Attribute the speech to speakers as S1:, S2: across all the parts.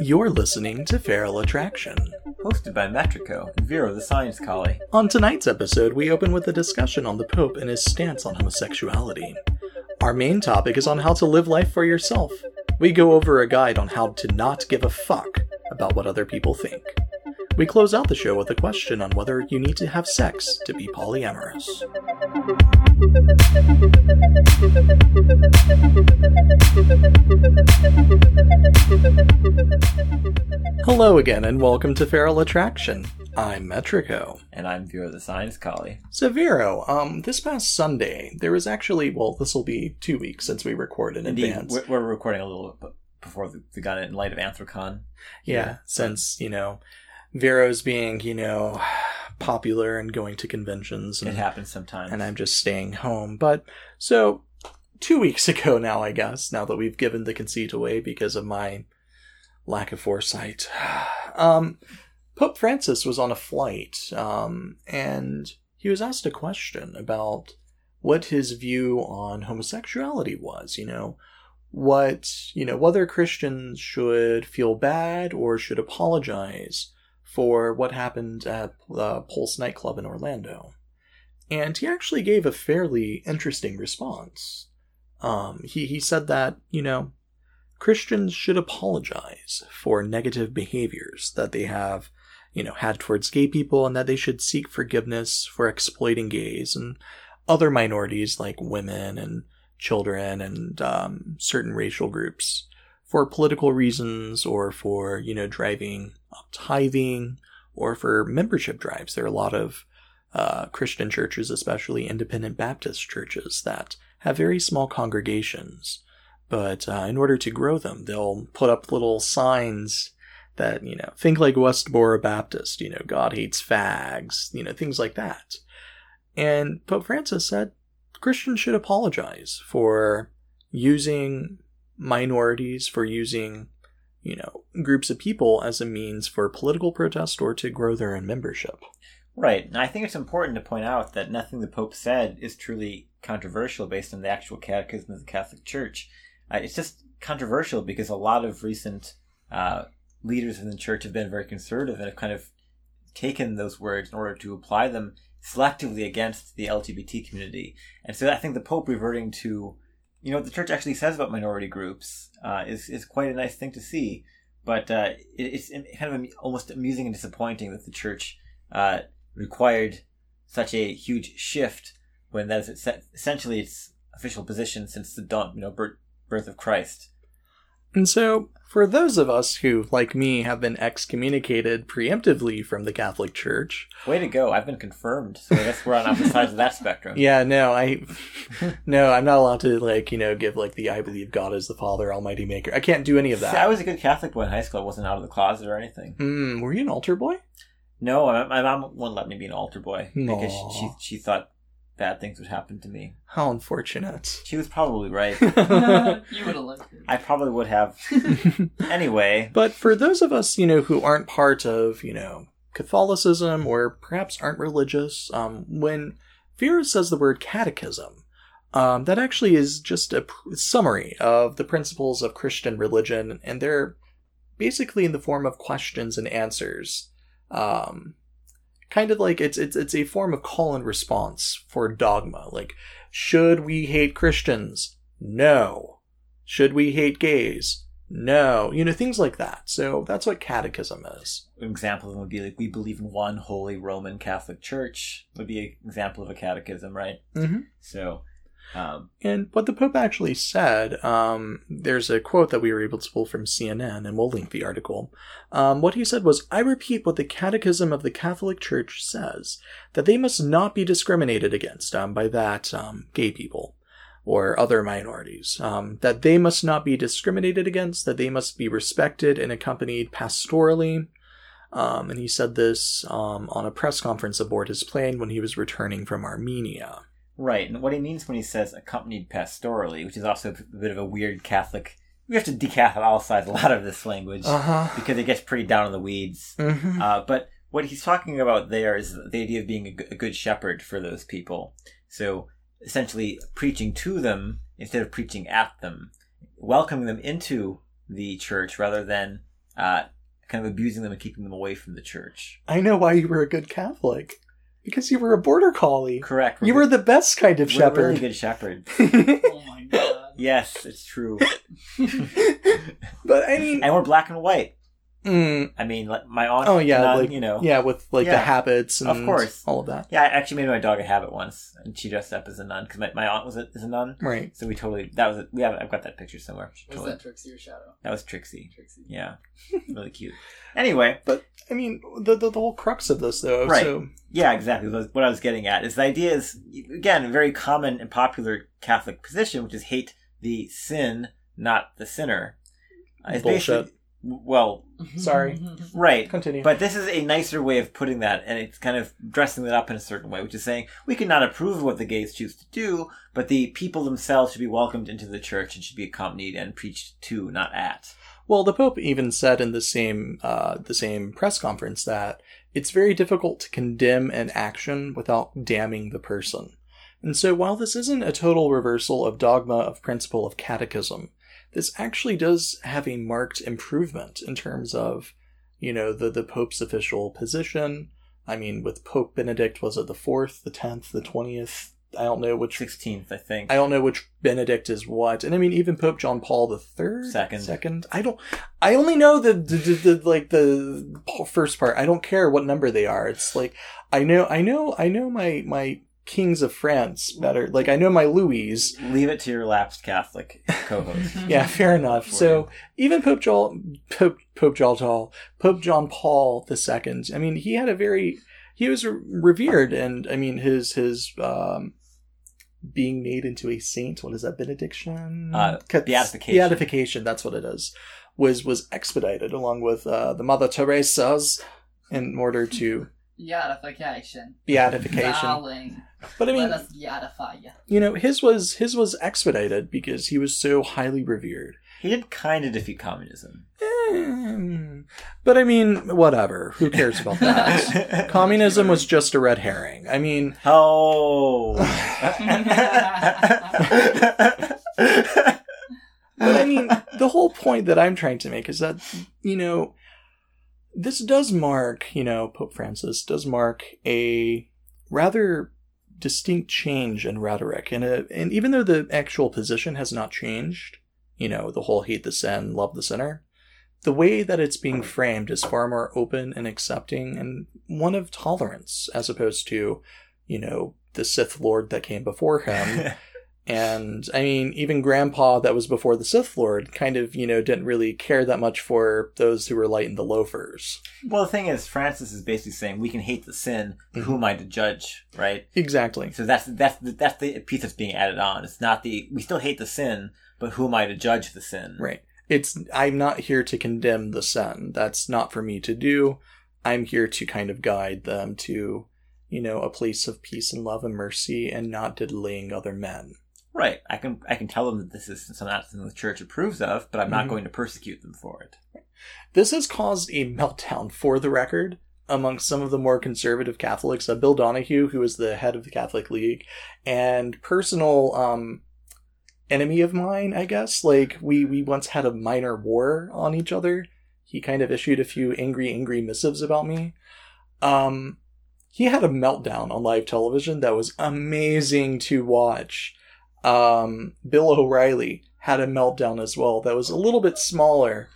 S1: You're listening to Feral Attraction.
S2: Hosted by Metrico and Vero the Science Collie.
S1: On tonight's episode, we open with a discussion on the Pope and his stance on homosexuality. Our main topic is on how to live life for yourself. We go over a guide on how to not give a fuck about what other people think. We close out the show with a question on whether you need to have sex to be polyamorous. Hello again, and welcome to Feral Attraction. I'm Metrico.
S2: And I'm Vero the Science Collie.
S1: So, Vero, um, this past Sunday, there was actually, well, this will be two weeks since we record in
S2: Indeed,
S1: advance.
S2: we're, we're recording a little bit before the, the gun in light of Anthrocon.
S1: Yeah, since, you know, Vero's being, you know, popular and going to conventions And, It
S2: happens sometimes.
S1: and I'm just staying home. But so two weeks ago now, I guess, now that we've given the conceit away because of my lack of foresight. Um, Pope Francis was on a flight, um, and he was asked a question about what his view on homosexuality was, you know, what, you know, whether Christians should feel bad or should apologize for what happened at the Pulse nightclub in Orlando. And he actually gave a fairly interesting response. Um, he, he said that, you know, Christians should apologize for negative behaviors that they have, you know, had towards gay people and that they should seek forgiveness for exploiting gays and other minorities like women and children and um, certain racial groups for political reasons or for, you know, driving tithing or for membership drives. There are a lot of uh, Christian churches, especially independent Baptist churches, that have very small congregations. But uh, in order to grow them, they'll put up little signs that, you know, think like Westboro Baptist, you know, God hates fags, you know, things like that. And Pope Francis said Christians should apologize for using minorities, for using, you know, groups of people as a means for political protest or to grow their own membership.
S2: Right. And I think it's important to point out that nothing the Pope said is truly controversial based on the actual catechism of the Catholic Church. Uh, it's just controversial because a lot of recent uh, leaders in the church have been very conservative and have kind of taken those words in order to apply them selectively against the LGBT community. And so I think the Pope reverting to, you know, what the church actually says about minority groups uh, is, is quite a nice thing to see. But uh, it, it's kind of am- almost amusing and disappointing that the church uh, required such a huge shift when that is essentially its official position since the you know, birth, birth of Christ.
S1: And so, for those of us who, like me, have been excommunicated preemptively from the Catholic Church,
S2: Way to go! I've been confirmed, so I guess we're on opposite sides of that spectrum.
S1: yeah, no, I, no, I'm not allowed to like you know give like the I believe God is the Father, Almighty Maker. I can't do any of that.
S2: See, I was a good Catholic boy in high school. I wasn't out of the closet or anything.
S1: Hmm, were you an altar boy?
S2: No, my, my mom wouldn't let me be an altar boy because she, she she thought bad things would happen to me.
S1: How unfortunate.
S2: She was probably right.
S3: you would have liked it.
S2: I probably would have. Anyway,
S1: But for those of us, you know, who aren't part of, you know, Catholicism or perhaps aren't religious, um, when Vero says the word catechism, um, that actually is just a pr- summary of the principles of Christian religion, and they're basically in the form of questions and answers. Um, kind of like it's it's it's a form of call and response for dogma. Like, should we hate Christians? No. Should we hate gays? No. You know, things like that. So that's what catechism is.
S2: an example of them would be like we believe in one holy Roman Catholic Church would be an example of a catechism, right?
S1: Mm-hmm.
S2: So, um,
S1: And what the Pope actually said, um, there's a quote that we were able to pull from CNN, and we'll link the article. Um, what he said was, I repeat what the Catechism of the Catholic Church says, that they must not be discriminated against, um, by that, um, gay people or other minorities, um, that they must not be discriminated against, that they must be respected and accompanied pastorally. And he said this on a press conference aboard his plane when he was returning from Armenia.
S2: Right. And what he means when he says accompanied pastorally, which is also a bit of a weird Catholic. We have to decatholicize a lot of this language
S1: Uh huh.
S2: because it gets pretty down in the weeds.
S1: Mm-hmm.
S2: Uh, but what he's talking about there is the idea of being a, g- a good shepherd for those people. So essentially preaching to them instead of preaching at them, welcoming them into the church rather than uh, kind of abusing them and keeping them away from the church.
S1: I know why you were a good Catholic. Because you were a border collie.
S2: Correct.
S1: You were the best kind of
S2: we're
S1: shepherd.
S2: really good shepherd.
S3: Oh my god.
S2: Yes, it's true.
S1: but I mean,
S2: and we're black and white.
S1: Mm,
S2: I mean, like my aunt.
S1: oh yeah,
S2: nun,
S1: like
S2: you know.
S1: yeah, with like the habits and
S2: Of course.
S1: all of that.
S2: Yeah, I actually made my dog a habit once, and she dressed up as a nun because my, my aunt was a, is a nun.
S1: Right.
S2: So we totally that was we have I've got that picture somewhere. She
S3: Was
S2: totally-
S3: that Trixie or Shadow?
S2: that was Trixie.
S3: Trixie.
S2: Yeah, really cute. Anyway,
S1: But I mean, the the, the whole crux of this though.
S2: Right.
S1: So
S2: yeah, exactly. What I was getting at is the idea is again a very common and popular Catholic position, which is hate the sin, not the sinner. Uh, It's
S1: Bullshit.
S2: basically- Well,
S1: Sorry.
S2: right.
S1: continue.
S2: But this is a nicer way of putting that, and it's kind of dressing that up in a certain way, which is saying we cannot approve of what the gays choose to do, but the people themselves should be welcomed into the church and should be accompanied and preached to, not at.
S1: Well, the Pope even said in the same uh, the same press conference that it's very difficult to condemn an action without damning the person. And so, while this isn't a total reversal of dogma of principle of catechism, this actually does have a marked improvement in terms of, you know, the the Pope's official position. I mean, with Pope Benedict, was it the fourth, the tenth, the twentieth? I don't know which
S2: 16th, I think.
S1: I don't know which Benedict is what, and I mean even Pope John Paul the third,
S2: Second.
S1: second. I don't. I only know the, the, the, the like the first part. I don't care what number they are. It's like I know, I know, I know my my kings of France better. Like I know my Louis.
S2: Leave it to your lapsed Catholic co-host.
S1: Yeah, fair enough.
S2: For
S1: So even Pope John Pope Pope John Paul Pope John Paul the second. I mean, he had a very he was revered, and I mean his his um being made into a saint. What is that benediction?
S2: Uh, beatification.
S1: Beatification. That's what it is. Was was expedited along with uh, the Mother Teresa's in order to
S3: Yatification.
S1: beatification.
S3: Darling,
S1: But I mean,
S3: let us yatify you.
S1: you know, his was his was expedited because he was so highly revered.
S2: He did kind of defeat communism.
S1: Eh, But I mean, whatever. Who cares about that? Communism was just a red herring. I mean,
S2: Oh.
S1: but I mean, the whole point that I'm trying to make is that, you know, this does mark, you know, Pope Francis does mark a rather distinct change in rhetoric. And, a, and even though the actual position has not changed, you know, the whole hate the sin, love the sinner, the way that it's being framed is far more open and accepting and one of tolerance as opposed to, you know, the Sith Lord that came before him. and I mean, even Grandpa that was before the Sith Lord kind of, you know, didn't really care that much for those who were light in the loafers.
S2: well, the thing is, Francis is basically saying we can hate the sin, but who mm-hmm. am I to judge, right?
S1: Exactly.
S2: So that's that's the, that's the piece that's being added on. It's not the we still hate the sin, but who am I to judge the sin?
S1: Right. It's I'm not here to condemn the sin. That's not for me to do. I'm here to kind of guide them to, you know, a place of peace and love and mercy and not diddling other men.
S2: Right. I can I can tell them that this is something not something the church approves of, but I'm not
S1: Mhm.
S2: going to persecute them for it.
S1: This has caused a meltdown, for the record, amongst some of the more conservative Catholics. Uh, Bill Donahue, who is the head of the Catholic League, and personal um, enemy of mine, I guess. Like we we once had a minor war on each other. He kind of issued a few angry, angry missives about me. Um, he had a meltdown on live television that was amazing to watch. Um, Bill O'Reilly had a meltdown as well that was a little bit smaller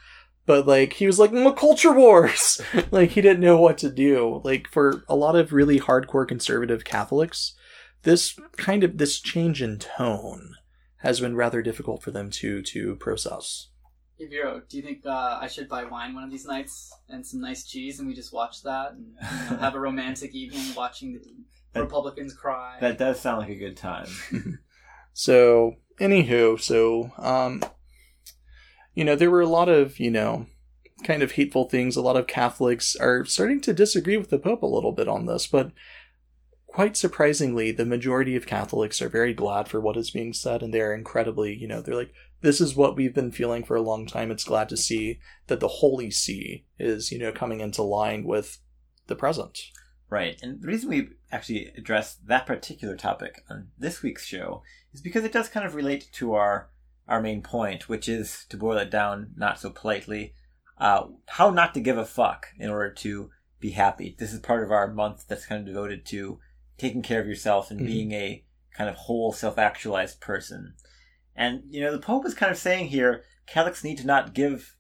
S1: but like he was like "Mm, culture wars like he didn't know what to do like for a lot of really hardcore conservative catholics this kind of this change in tone has been rather difficult for them to to process
S3: Hey Vero, do you think uh, I should buy wine one of these nights and some nice cheese, and we just watch that and you know, have a romantic evening watching the
S2: That-
S3: Republicans cry?
S2: That does sound like a good time.
S1: so anywho so um you know there were a lot of you know kind of hateful things a lot of catholics are starting to disagree with the pope a little bit on this but quite surprisingly the majority of catholics are very glad for what is being said and they're incredibly you know they're like this is what we've been feeling for a long time it's glad to see that the holy see is you know coming into line with the present
S2: Right. And the reason we actually address that particular topic on this week's show is because it does kind of relate to our our main point, which is to boil it down not so politely, uh, how not to give a fuck in order to be happy. This is part of our month that's kind of devoted to taking care of yourself and
S1: Mhm.
S2: being a kind of whole self-actualized person. And you know, the Pope is kind of saying here, Catholics need to not give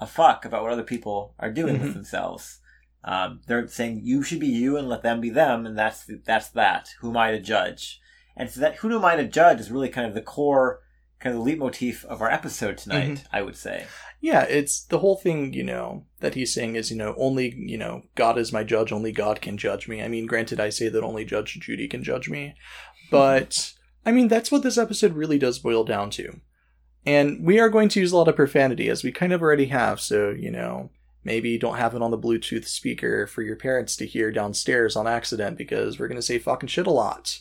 S2: a fuck about what other people are doing with
S1: Mhm.
S2: themselves. Um, they're saying you should be you and let them be them, and that's that's that. Who am I to judge? And so that who am I to judge is really kind of the core, kind of the leitmotif of our episode tonight. Mm-hmm. I would say.
S1: Yeah, it's the whole thing, you know, that he's saying is, you know, only, you know, God is my judge, only God can judge me. I mean, granted, I say that only Judge Judy can judge me, but I mean, that's what this episode really does boil down to. And we are going to use a lot of profanity, as we kind of already have, so, you know, maybe don't have it on the Bluetooth speaker for your parents to hear downstairs on accident because we're going to say fucking shit a lot.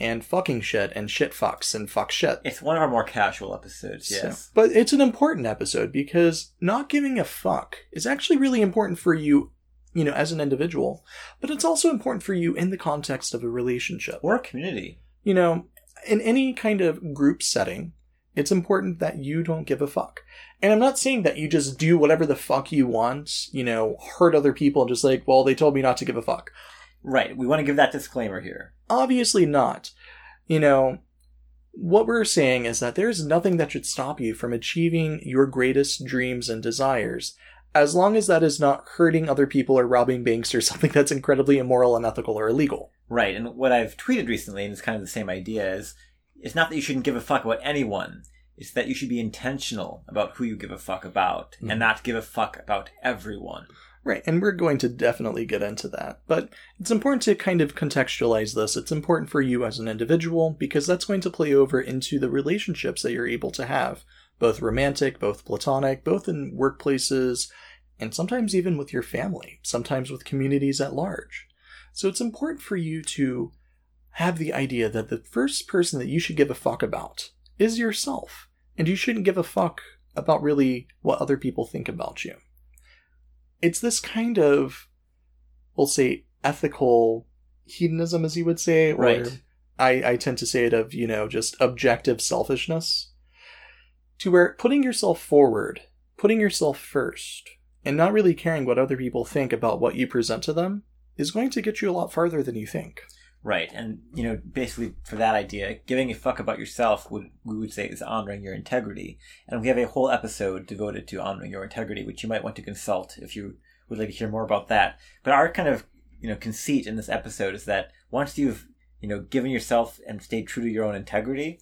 S1: And fucking shit, and shit fucks, and fuck shit.
S2: It's one of our more casual episodes.
S1: So-
S2: Yes.
S1: but it's an important episode because not giving a fuck is actually really important for you, you know, as an individual, but it's also important for you in the context of a relationship.
S2: Or a community.
S1: You know, in any kind of group setting, it's important that you don't give a fuck. And I'm not saying that you just do whatever the fuck you want, you know, hurt other people and just like, well, they told me not to give a fuck.
S2: Right. We want to give that disclaimer here.
S1: Obviously not. You know, what we're saying is that there's nothing that should stop you from achieving your greatest dreams and desires, as long as that is not hurting other people or robbing banks or something that's incredibly immoral, unethical, or illegal.
S2: Right. And what I've tweeted recently, and it's kind of the same idea, is it's not that you shouldn't give a fuck about anyone. It's that you should be intentional about who you give a fuck about
S1: Mhm.
S2: and not give a fuck about everyone.
S1: Right, and we're going to definitely get into that. But it's important to kind of contextualize this. It's important for you as an individual because that's going to play over into the relationships that you're able to have, both romantic, both platonic, both in workplaces, and sometimes even with your family, sometimes with communities at large. So it's important for you to have the idea that the first person that you should give a fuck about is yourself. And you shouldn't give a fuck about really what other people think about you it's this kind of we'll say ethical hedonism as you would say or
S2: Right.
S1: I, I tend to say it of you know just objective selfishness to where putting yourself forward putting yourself first and not really caring what other people think about what you present to them is going to get you a lot farther than you think
S2: Right. And, you know, basically for that idea, giving a fuck about yourself would, we would say is honoring your integrity. And we have a whole episode devoted to honoring your integrity, which you might want to consult if you would like to hear more about that. But our kind of, you know, conceit in this episode is that once you've, you know, given yourself and stayed true to your own integrity,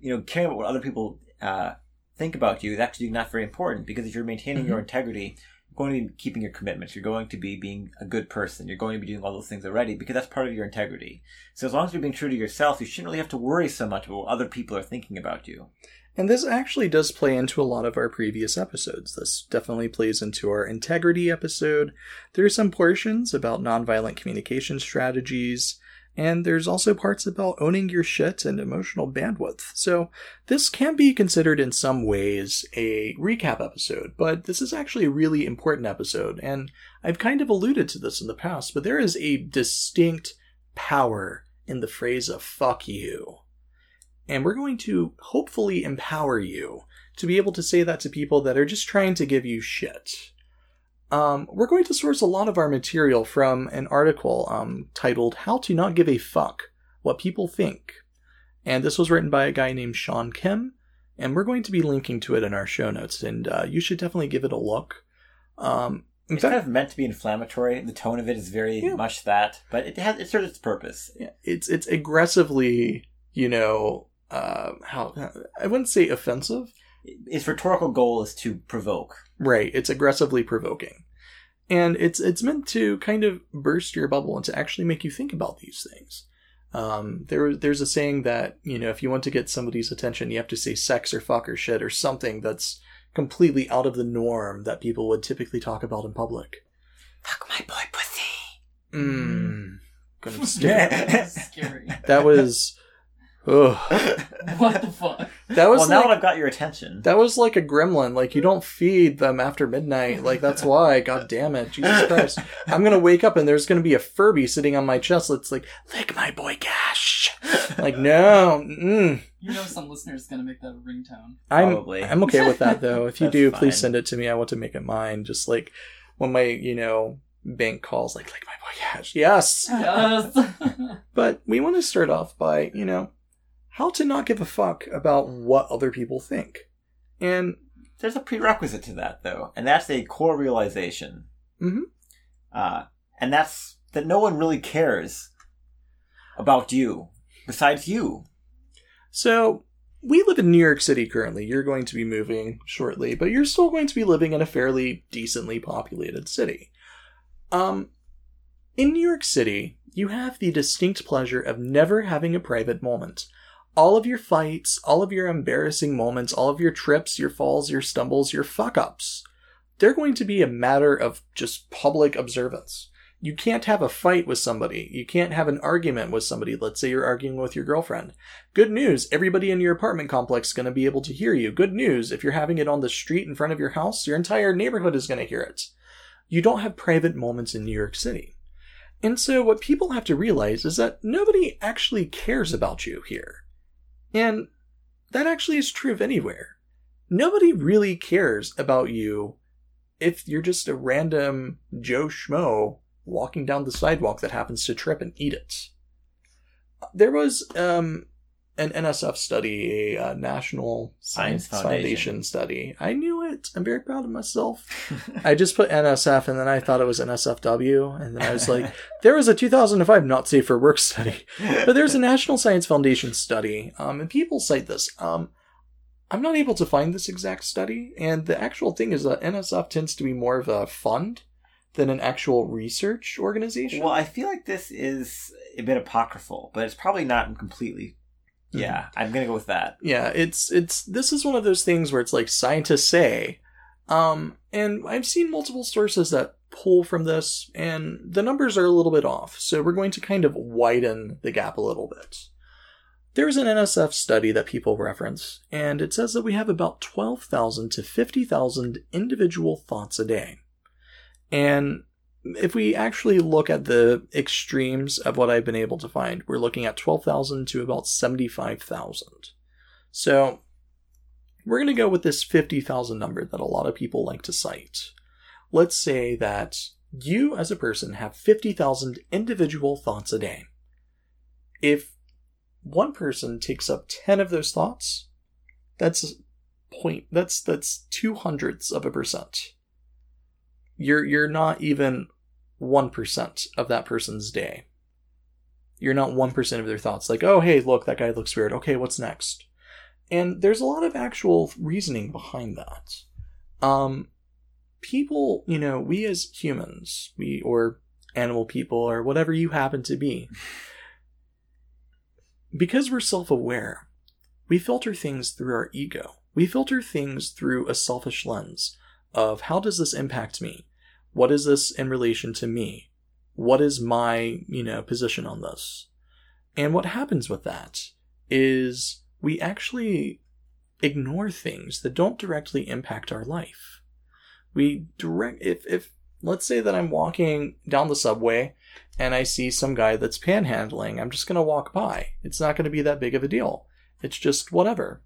S2: you know, caring about what other people, uh, think about you is actually not very important because if you're maintaining your integrity, going to be keeping your commitments. You're going to be being a good person. You're going to be doing all those things already because that's part of your integrity. So as long as you're being true to yourself, you shouldn't really have to worry so much about what other people are thinking about you.
S1: And this actually does play into a lot of our previous episodes. This definitely plays into our integrity episode. There are some portions about nonviolent communication strategies, and there's also parts about owning your shit and emotional bandwidth. So this can be considered in some ways a recap episode, but this is actually a really important episode, and I've kind of alluded to this in the past, but there is a distinct power in the phrase of fuck you and we're going to hopefully empower you to be able to say that to people that are just trying to give you shit. Um, we're going to source a lot of our material from an article um, titled How to Not Give a Fuck What People Think. And this was written by a guy named Sean Kim, and we're going to be linking to it in our show notes, and uh, you should definitely give it a look. Um,
S2: It's
S1: fact,
S2: kind of meant to be inflammatory. The tone of it is very
S1: Yeah.
S2: much that, but it has it serves its purpose.
S1: Yeah, it's it's aggressively, you know, uh, how I wouldn't say offensive,
S2: Its rhetorical goal is to provoke.
S1: Right, it's aggressively provoking. And it's it's meant to kind of burst your bubble and to actually make you think about these things. Um, there there's a saying that, you know, if you want to get somebody's attention, you have to say sex or fuck or shit or something that's completely out of the norm that people would typically talk about in public.
S2: Fuck my boy pussy.
S1: Mmm. Gonna stare.
S3: Scary.
S1: that was Ugh.
S3: What the fuck?
S1: That was
S2: well, now
S1: like,
S2: that I've got your attention,
S1: that was like a gremlin. Like you don't feed them after midnight. Like that's why. God damn it, Jesus Christ! I'm gonna wake up and there's gonna be a Furby sitting on my chest. That's like lick my boy Gash. Like no, mm.
S3: You know some listeners gonna make that a ringtone.
S1: I'm
S2: Probably.
S1: I'm okay with that though. If you do,
S2: fine.
S1: please send it to me. I want to make it mine. Just like when my you know bank calls, like like my boy Gash. Yes.
S3: Yes.
S1: But we want to start off by, you know, how to not give a fuck about what other people think. And
S2: there's a prerequisite to that though, and that's a core realization.
S1: Mhm.
S2: Uh, and that's that no one really cares about you besides you.
S1: so we live in New York City currently. You're going to be moving shortly, but you're still going to be living in a fairly decently populated city. Um, in New York City, you have the distinct pleasure of never having a private moment. All of your fights, all of your embarrassing moments, all of your trips, your falls, your stumbles, your fuck ups, they're going to be a matter of just public observance. You can't have a fight with somebody. You can't have an argument with somebody. Let's say you're arguing with your girlfriend. Good news, everybody in your apartment complex is going to be able to hear you. Good news, if you're having it on the street in front of your house, your entire neighborhood is going to hear it. You don't have private moments in New York City. And so what people have to realize is that nobody actually cares about you here. And that actually is true of anywhere. Nobody really cares about you if you're just a random Joe Schmo walking down the sidewalk that happens to trip and eat it. There was um, an NSF study, a uh, National Science,
S2: Science
S1: Foundation.
S2: Foundation.
S1: study. I knew it. I'm very proud of myself. I just put NSF and then I thought it was NSFW. And then I was like, there was a 2005 not safe for work study. But there's a National Science Foundation study, um, and people cite this. Um, I'm not able to find this exact study, and the actual thing is that NSF tends to be more of a fund than an actual research organization.
S2: well, I feel like this is a bit apocryphal, but it's probably not completely. Yeah, I'm gonna go with that.
S1: yeah, it's it's this is one of those things where it's like scientists say, um, and I've seen multiple sources that pull from this, and the numbers are a little bit off. So we're going to kind of widen the gap a little bit. There's an NSF study that people reference, and it says that we have about 12,000 to 50,000 individual thoughts a day. And if we actually look at the extremes of what I've been able to find, we're looking at 12,000 to about 75,000. So we're going to go with this 50,000 number that a lot of people like to cite. Let's say that you as a person have 50,000 individual thoughts a day. If one person takes up 10 of those thoughts, that's point that's that's two hundredths of a percent. You're you're not even one percent of that person's day. You're not one percent of their thoughts. Like, oh hey, look, that guy looks weird. Okay, what's next? And there's a lot of actual reasoning behind that. Um, people, you know, we as humans, we or animal people or whatever you happen to be, because we're self-aware, we filter things through our ego. We filter things through a selfish lens of how does this impact me? What is this in relation to me? What is my, you know, position on this? And what happens with that is we actually ignore things that don't directly impact our life. We direct if if let's say that I'm walking down the subway and I see some guy that's panhandling, I'm just going to walk by. It's not going to be that big of a deal. It's just whatever.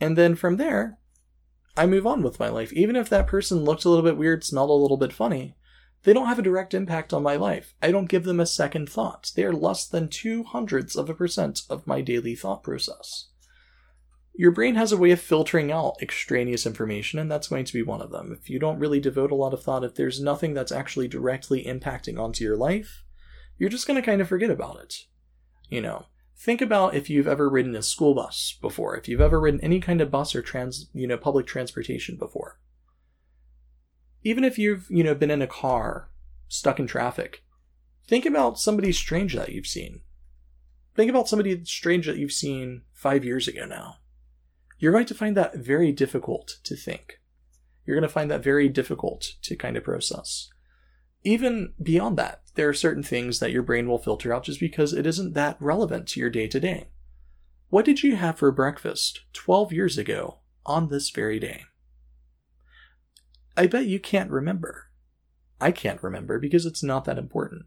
S1: And then from there, I move on with my life. Even if that person looked a little bit weird, smelled a little bit funny, they don't have a direct impact on my life. I don't give them a second thought. They are less than two hundredths of a percent of my daily thought process. Your brain has a way of filtering out extraneous information, and that's going to be one of them. If you don't really devote a lot of thought, if there's nothing that's actually directly impacting onto your life, you're just going to kind of forget about it. You know, think about if you've ever ridden a school bus before, if you've ever ridden any kind of bus or trans, you know, public transportation before. Even if you've, you know, been in a car, stuck in traffic, think about somebody strange that you've seen. Think about somebody strange that you've seen five years ago now. You're going to find that very difficult to think. You're going to find that very difficult to kind of process. Even beyond that, there are certain things that your brain will filter out just because it isn't that relevant to your day to day. What did you have for breakfast 12 years ago on this very day? I bet you can't remember. I can't remember because it's not that important.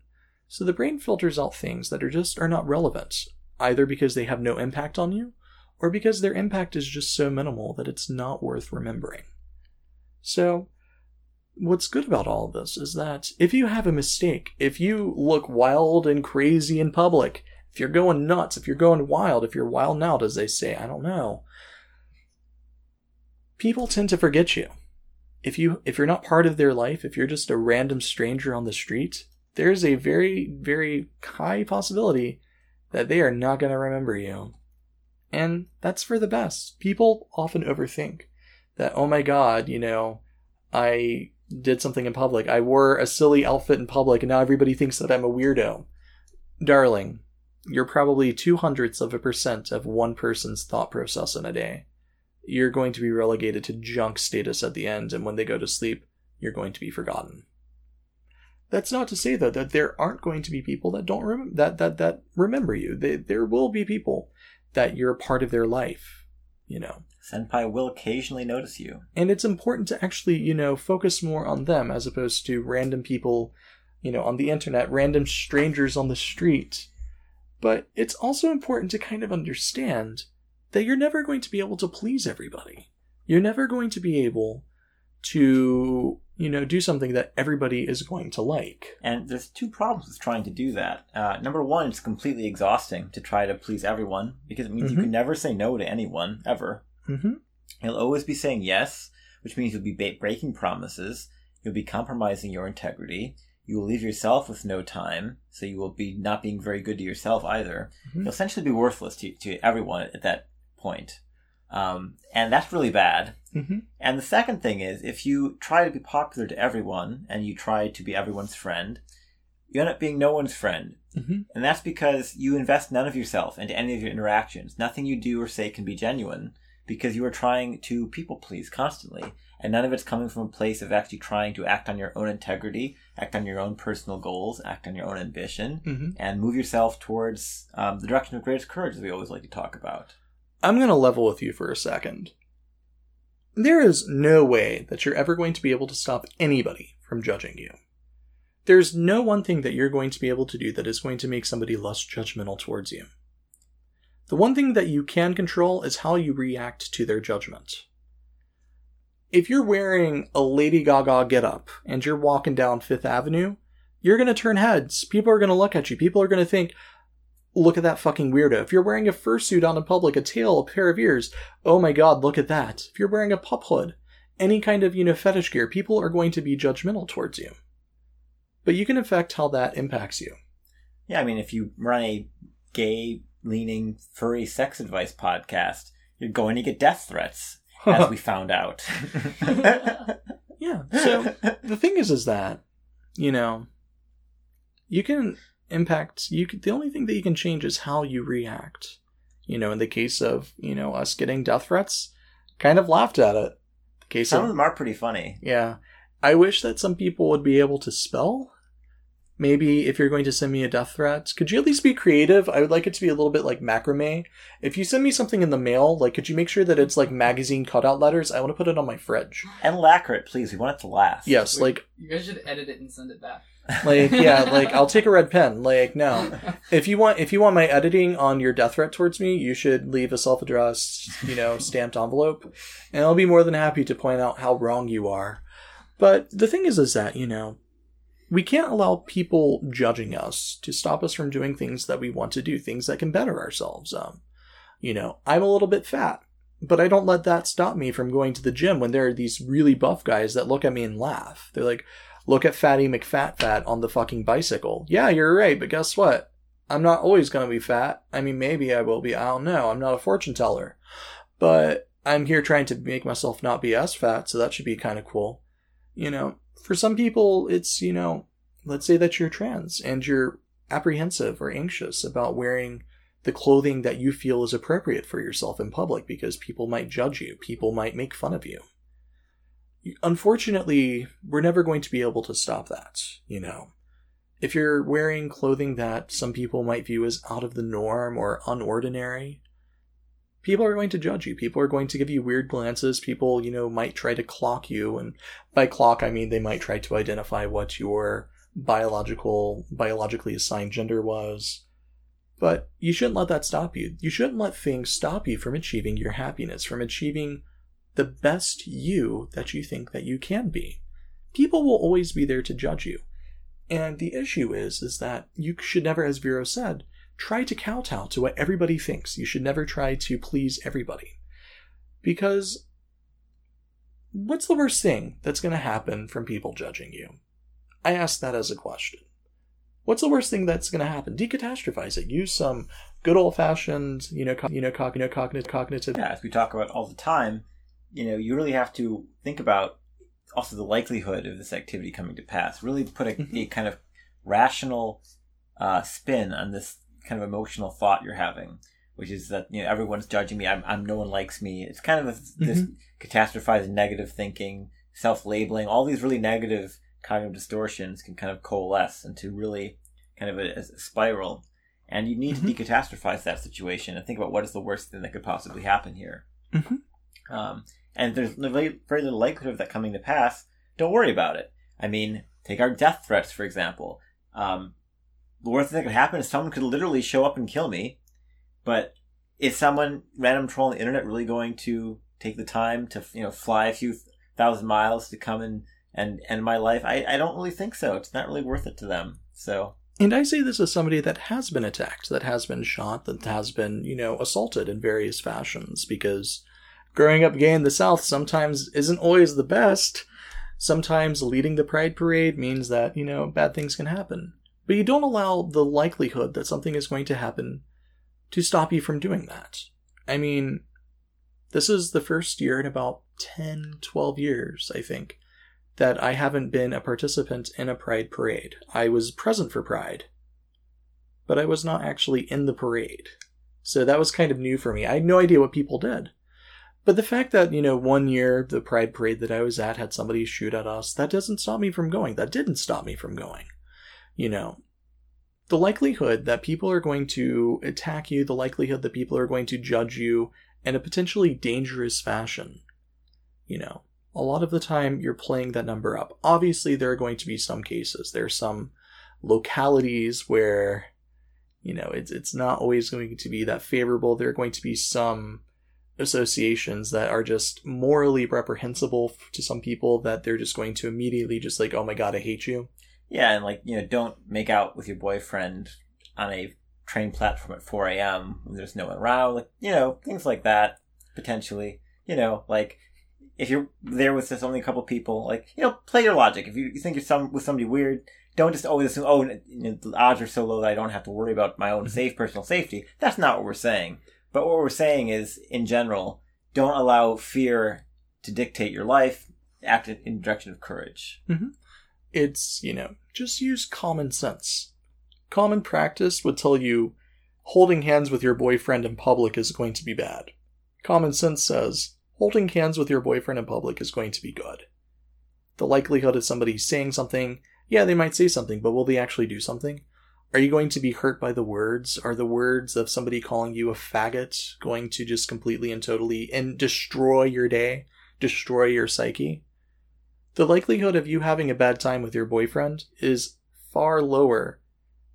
S1: So the brain filters out things that are just are not relevant, either because they have no impact on you or because their impact is just so minimal that it's not worth remembering. So what's good about all of this is that if you have a mistake, if you look wild and crazy in public, if you're going nuts, if you're going wild, if you're wild out, as they say, I don't know, people tend to forget you. If you if you're not part of their life, if you're just a random stranger on the street, there's a very very high possibility that they are not going to remember you. And that's for the best. People often overthink that, oh my god, you know, I did something in public. I wore a silly outfit in public and now everybody thinks that I'm a weirdo. Darling, you're probably two hundredths of a percent of one person's thought process in a day. You're going to be relegated to junk status at the end, and when they go to sleep, you're going to be forgotten. That's not to say though that there aren't going to be people that don't rem- that that that remember you. They, there will be people that you're a part of their life, you know.
S2: Senpai will occasionally notice you.
S1: And it's important to actually, you know, focus more on them as opposed to random people, you know, on the internet, random strangers on the street. But it's also important to kind of understand that you're never going to be able to please everybody. You're never going to be able to, you know, do something that everybody is going to like.
S2: And there's two problems with trying to do that. Uh, number one, it's completely exhausting to try to please everyone because it means
S1: Mhm.
S2: you can never say no to anyone ever.
S1: Mm-hmm.
S2: You'll always be saying yes, which means you'll be ba- breaking promises. You'll be compromising your integrity. You will leave yourself with no time, so you will be not being very good to yourself either.
S1: Mhm.
S2: You'll essentially be worthless to, to everyone at that point. Um, and that's really bad.
S1: Mm-hmm.
S2: And the second thing is, if you try to be popular to everyone and you try to be everyone's friend, you end up being no one's friend.
S1: Mm-hmm.
S2: And that's because you invest none of yourself into any of your interactions. Nothing you do or say can be genuine because you are trying to people please constantly. And none of it's coming from a place of actually trying to act on your own integrity, act on your own personal goals, act on your own ambition,
S1: Mm-hmm.
S2: and move yourself towards um, the direction of greatest courage, as we always like to talk about.
S1: I'm going to level with you for a second. There is no way that you're ever going to be able to stop anybody from judging you. There's no one thing that you're going to be able to do that is going to make somebody less judgmental towards you. The one thing that you can control is how you react to their judgment. If you're wearing a Lady Gaga getup and you're walking down Fifth Avenue, you're going to turn heads. People are going to look at you. People are going to think, look at that fucking weirdo. If you're wearing a fursuit on in public, a tail, a pair of ears, oh my god, look at that. If you're wearing a pup hood, any kind of, you know, fetish gear, people are going to be judgmental towards you. But you can affect how that impacts you.
S2: Yeah, I mean, if you run a gay leaning furry sex advice podcast, you're going to get death threats, as we found out.
S1: yeah. So the thing is, is that, you know, you can impact, you can, the only thing that you can change is how you react. You know, in the case of, you know, us getting death threats, kind of laughed at it. The case
S2: Some
S1: of
S2: of them are pretty funny.
S1: Yeah. I wish that some people would be able to spell. Maybe if you're going to send me a death threat, could you at least be creative? I would like it to be a little bit like macrame. If you send me something in the mail, like could you make sure that it's like magazine cutout letters? I want to put it on my fridge.
S2: And lacquer it, please. We want it to last.
S1: Yes,
S3: Wait.
S1: like
S3: You guys should edit it and send it back.
S1: like yeah, like I'll take a red pen. Like no. If you want if you want my editing on your death threat towards me, you should leave a self-addressed, you know, stamped envelope, and I'll be more than happy to point out how wrong you are. But the thing is is that, you know, we can't allow people judging us to stop us from doing things that we want to do, things that can better ourselves. Um, you know, I'm a little bit fat, but I don't let that stop me from going to the gym when there are these really buff guys that look at me and laugh. They're like, look at Fatty McFat Fat on the fucking bicycle. Yeah, you're right, but guess what? I'm not always going to be fat. I mean, maybe I will be. I don't know. I'm not a fortune teller. But I'm here trying to make myself not be as fat, so that should be kind of cool. You know, for some people, it's, you know, let's say that you're trans and you're apprehensive or anxious about wearing the clothing that you feel is appropriate for yourself in public because people might judge you, people might make fun of you. Unfortunately, we're never going to be able to stop that, you know. If you're wearing clothing that some people might view as out of the norm or unordinary, people are going to judge you. People are going to give you weird glances. People, you know, might try to clock you. And by clock, I mean they might try to identify what your biological, biologically assigned gender was. But you shouldn't let that stop you. You shouldn't let things stop you from achieving your happiness, from achieving the best you that you think that you can be. People will always be there to judge you. And the issue is, is that you should never, as Vero said, try to kowtow to what everybody thinks. You should never try to please everybody. Because what's the worst thing that's going to happen from people judging you? I ask that as a question. What's the worst thing that's going to happen? Decatastrophize it. Use some good old fashioned, you know, co- you know, co- you know, cognitive, cognitive.
S2: Yeah, as we talk about all the time, you know, you really have to think about also the likelihood of this activity coming to pass. Really put a,
S1: Mhm.
S2: a kind of rational uh, spin on this kind of emotional thought you're having, which is that you know everyone's judging me. I'm, I'm no one likes me. It's kind of a, this catastrophizing, negative thinking, self-labeling. All these really negative cognitive distortions can kind of coalesce into really kind of a, a spiral. And you need
S1: Mhm.
S2: to decatastrophize that situation and think about what is the worst thing that could possibly happen here.
S1: Mhm.
S2: Um, and there's very, very little likelihood of that coming to pass, don't worry about it. I mean, take our death threats, for example. Um, the worst thing that could happen is someone could literally show up and kill me. But is someone random troll on the internet really going to take the time to you know fly a few thousand miles to come and and end my life? I, I don't really think so. It's not really worth it to them. So
S1: And I say this as somebody that has been attacked, that has been shot, that has been, you know, assaulted in various fashions, because growing up gay in the South sometimes isn't always the best. Sometimes leading the Pride Parade means that, you know, bad things can happen. But you don't allow the likelihood that something is going to happen to stop you from doing that. I mean, this is the first year in about 10, 12 years, I think, that I haven't been a participant in a Pride parade. I was present for Pride, but I was not actually in the parade. So that was kind of new for me. I had no idea what people did. But the fact that, you know, one year the Pride parade that I was at had somebody shoot at us, that doesn't stop me from going. That didn't stop me from going. You know, the likelihood that people are going to attack you, the likelihood that people are going to judge you in a potentially dangerous fashion, you know, a lot of the time you're playing that number up. Obviously, there are going to be some cases. There are some localities where, you know, it's it's not always going to be that favorable. There are going to be some associations that are just morally reprehensible to some people that they're just going to immediately just like, oh my god, I hate you.
S2: Yeah, and like you know, don't make out with your boyfriend on a train platform at 4 a.m. when there's no one around. Like, you know, things like that potentially. You know, like if you're there with just only a couple people, like you know, play your logic. If you, you think you're some with somebody weird, don't just always assume, oh, you know, the odds are so low that I don't have to worry about my own mm-hmm. safe personal safety. That's not what we're saying. But what we're saying is, in general, don't allow fear to dictate your life. Act in the direction of courage. Mm-hmm.
S1: It's, you know, just use common sense. Common practice would tell you holding hands with your boyfriend in public is going to be bad. Common sense says holding hands with your boyfriend in public is going to be good. The likelihood of somebody saying something, yeah, they might say something, but will they actually do something? Are you going to be hurt by the words? Are the words of somebody calling you a faggot going to just completely and totally and destroy your day, destroy your psyche? The likelihood of you having a bad time with your boyfriend is far lower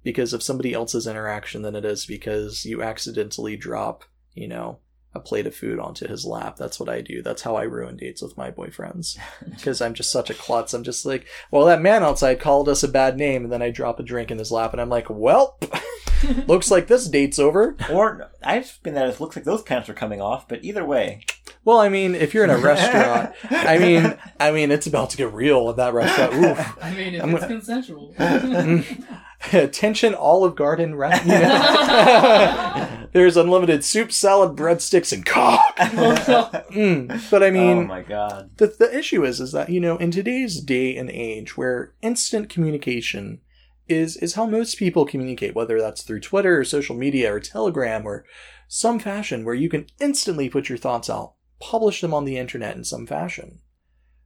S1: because of somebody else's interaction than it is because you accidentally drop, you know, a plate of food onto his lap. That's what I do. That's how I ruin dates with my boyfriends. Because I'm just such a klutz. I'm just like, well, that man outside called us a bad name, and then I drop a drink in his lap, and I'm like, well, looks like this date's over.
S2: Or I've been that it looks like those pants are coming off, but either way,
S1: Well, I mean, if you're in a restaurant, I mean, I mean, it's about to get real at that restaurant. Oof.
S3: I mean, if
S1: I'm
S3: it's
S1: gonna-
S3: consensual.
S1: Attention, Olive Garden. restaurant. you know. There's unlimited soup, salad, breadsticks, and cock. Mm. But I mean,
S2: oh my god.
S1: the the issue is is that you know in today's day and age where instant communication is is how most people communicate, whether that's through Twitter or social media or Telegram or some fashion where you can instantly put your thoughts out, publish them on the internet in some fashion.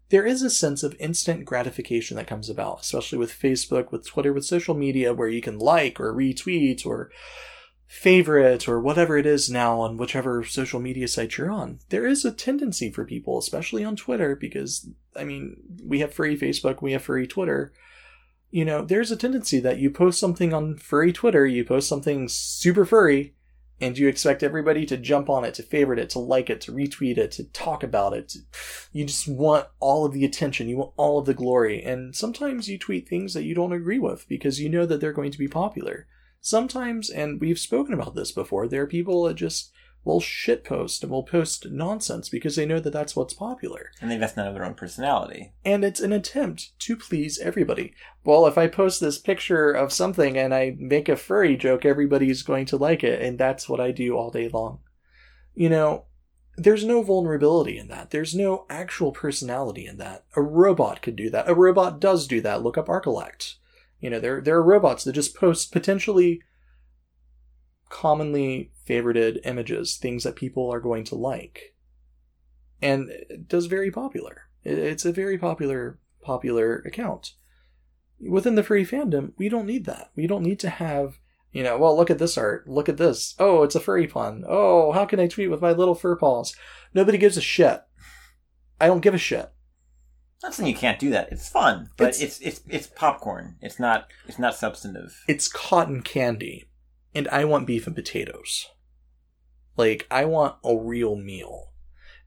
S1: There is a sense of instant gratification that comes about, especially with Facebook, with Twitter, with social media, where you can like or retweet or favorite or whatever it is now on whichever social media site you're on, there is a tendency for people, especially on Twitter, because, I mean, we have free Facebook, we have free Twitter. You know, there's a tendency that you post something on furry Twitter, you post something super furry, and you expect everybody to jump on it, to favorite it, to like it, to retweet it, to talk about it. You just want all of the attention, you want all of the glory, and sometimes you tweet things that you don't agree with because you know that they're going to be popular. Sometimes, and we've spoken about this before, there are people that just will shitpost and will post nonsense because they know that that's what's popular.
S2: And they invest none of their own personality.
S1: And it's an attempt to please everybody. Well, if I post this picture of something and I make a furry joke, everybody's going to like it, and that's what I do all day long. You know, there's no vulnerability in that. There's no actual personality in that. A robot could do that. A robot does do that. Look up Archillect. You know, there there are robots that just post potentially commonly favorited images, things that people are going to like, and does very popular. It's a very popular popular account. Within the furry fandom, we don't need that. We don't need to have you know, well, look at this art. Look at this. Oh, it's a furry pun. Oh, how can I tweet with my little fur paws? Nobody gives a shit. I don't give a shit.
S2: Not saying you can't do that. It's fun, but
S1: It's-
S2: it's it's it's, popcorn. It's not it's not substantive.
S1: It's cotton candy, and I want beef and potatoes. Like, I want a real meal.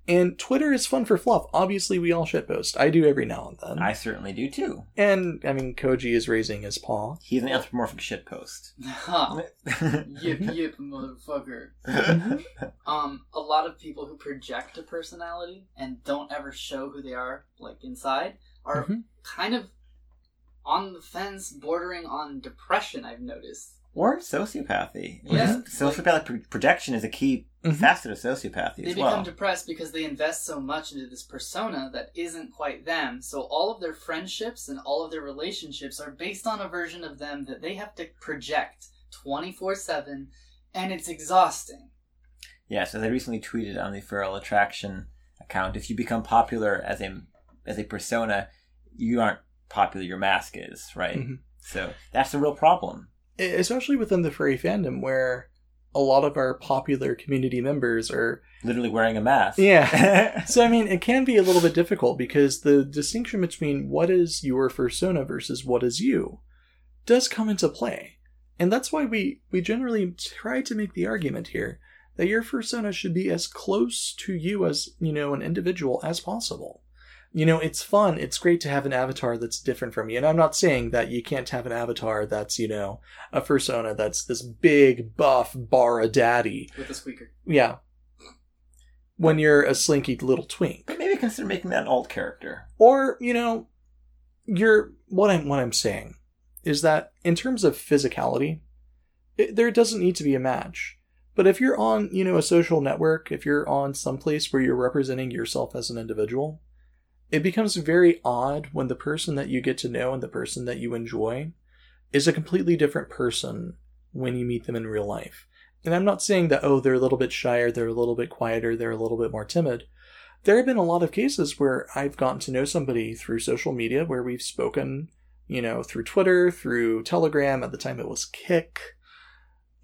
S1: And Twitter is fun for fluff. Obviously, we all shitpost. I do every now and then.
S2: I certainly do too.
S1: and, I mean, Koji is raising his paw.
S2: He's an anthropomorphic shitpost.
S3: Ha! yip yip, motherfucker. Um, a lot of people who project a personality and don't ever show who they are, like inside, are
S1: Mhm.
S3: kind of on the fence, bordering on depression. I've noticed.
S2: Or sociopathy.
S3: Yeah.
S2: Sociopathic pro- projection is a key
S1: Mhm.
S2: facet of sociopathy
S3: They
S2: as
S3: become depressed because they invest so much into this persona that isn't quite them. So all of their friendships and all of their relationships are based on a version of them that they have to project twenty four seven, and it's exhausting.
S2: Yes, as I recently tweeted on the Feral Attraction account, if you become popular as a as a persona, you aren't popular. Your mask is right.
S1: Mhm.
S2: So that's the real problem.
S1: Especially within the furry fandom, where a lot of our popular community members are
S2: Literally wearing a mask.
S1: Yeah. So I mean, it can be a little bit difficult because the distinction between what is your persona versus what is you does come into play. And that's why we we generally try to make the argument here that your persona should be as close to you as, you know, an individual as possible. You know, it's fun. It's great to have an avatar that's different from you. And I'm not saying that you can't have an avatar that's, you know, a persona that's this big, buff, bar daddy.
S3: With a squeaker.
S1: Yeah. When you're a slinky little twink
S2: But maybe consider making that an alt character.
S1: or you know you're what i'm what i'm saying is that in terms of physicality it, there doesn't need to be a match but if you're on you know a social network if you're on some place where you're representing yourself as an individual it becomes very odd when the person that you get to know and the person that you enjoy is a completely different person when you meet them in real life and i'm not saying that oh they're a little bit shyer they're a little bit quieter they're a little bit more timid there have been a lot of cases where I've gotten to know somebody through social media where we've spoken, you know, through Twitter, through Telegram, at the time it was Kik.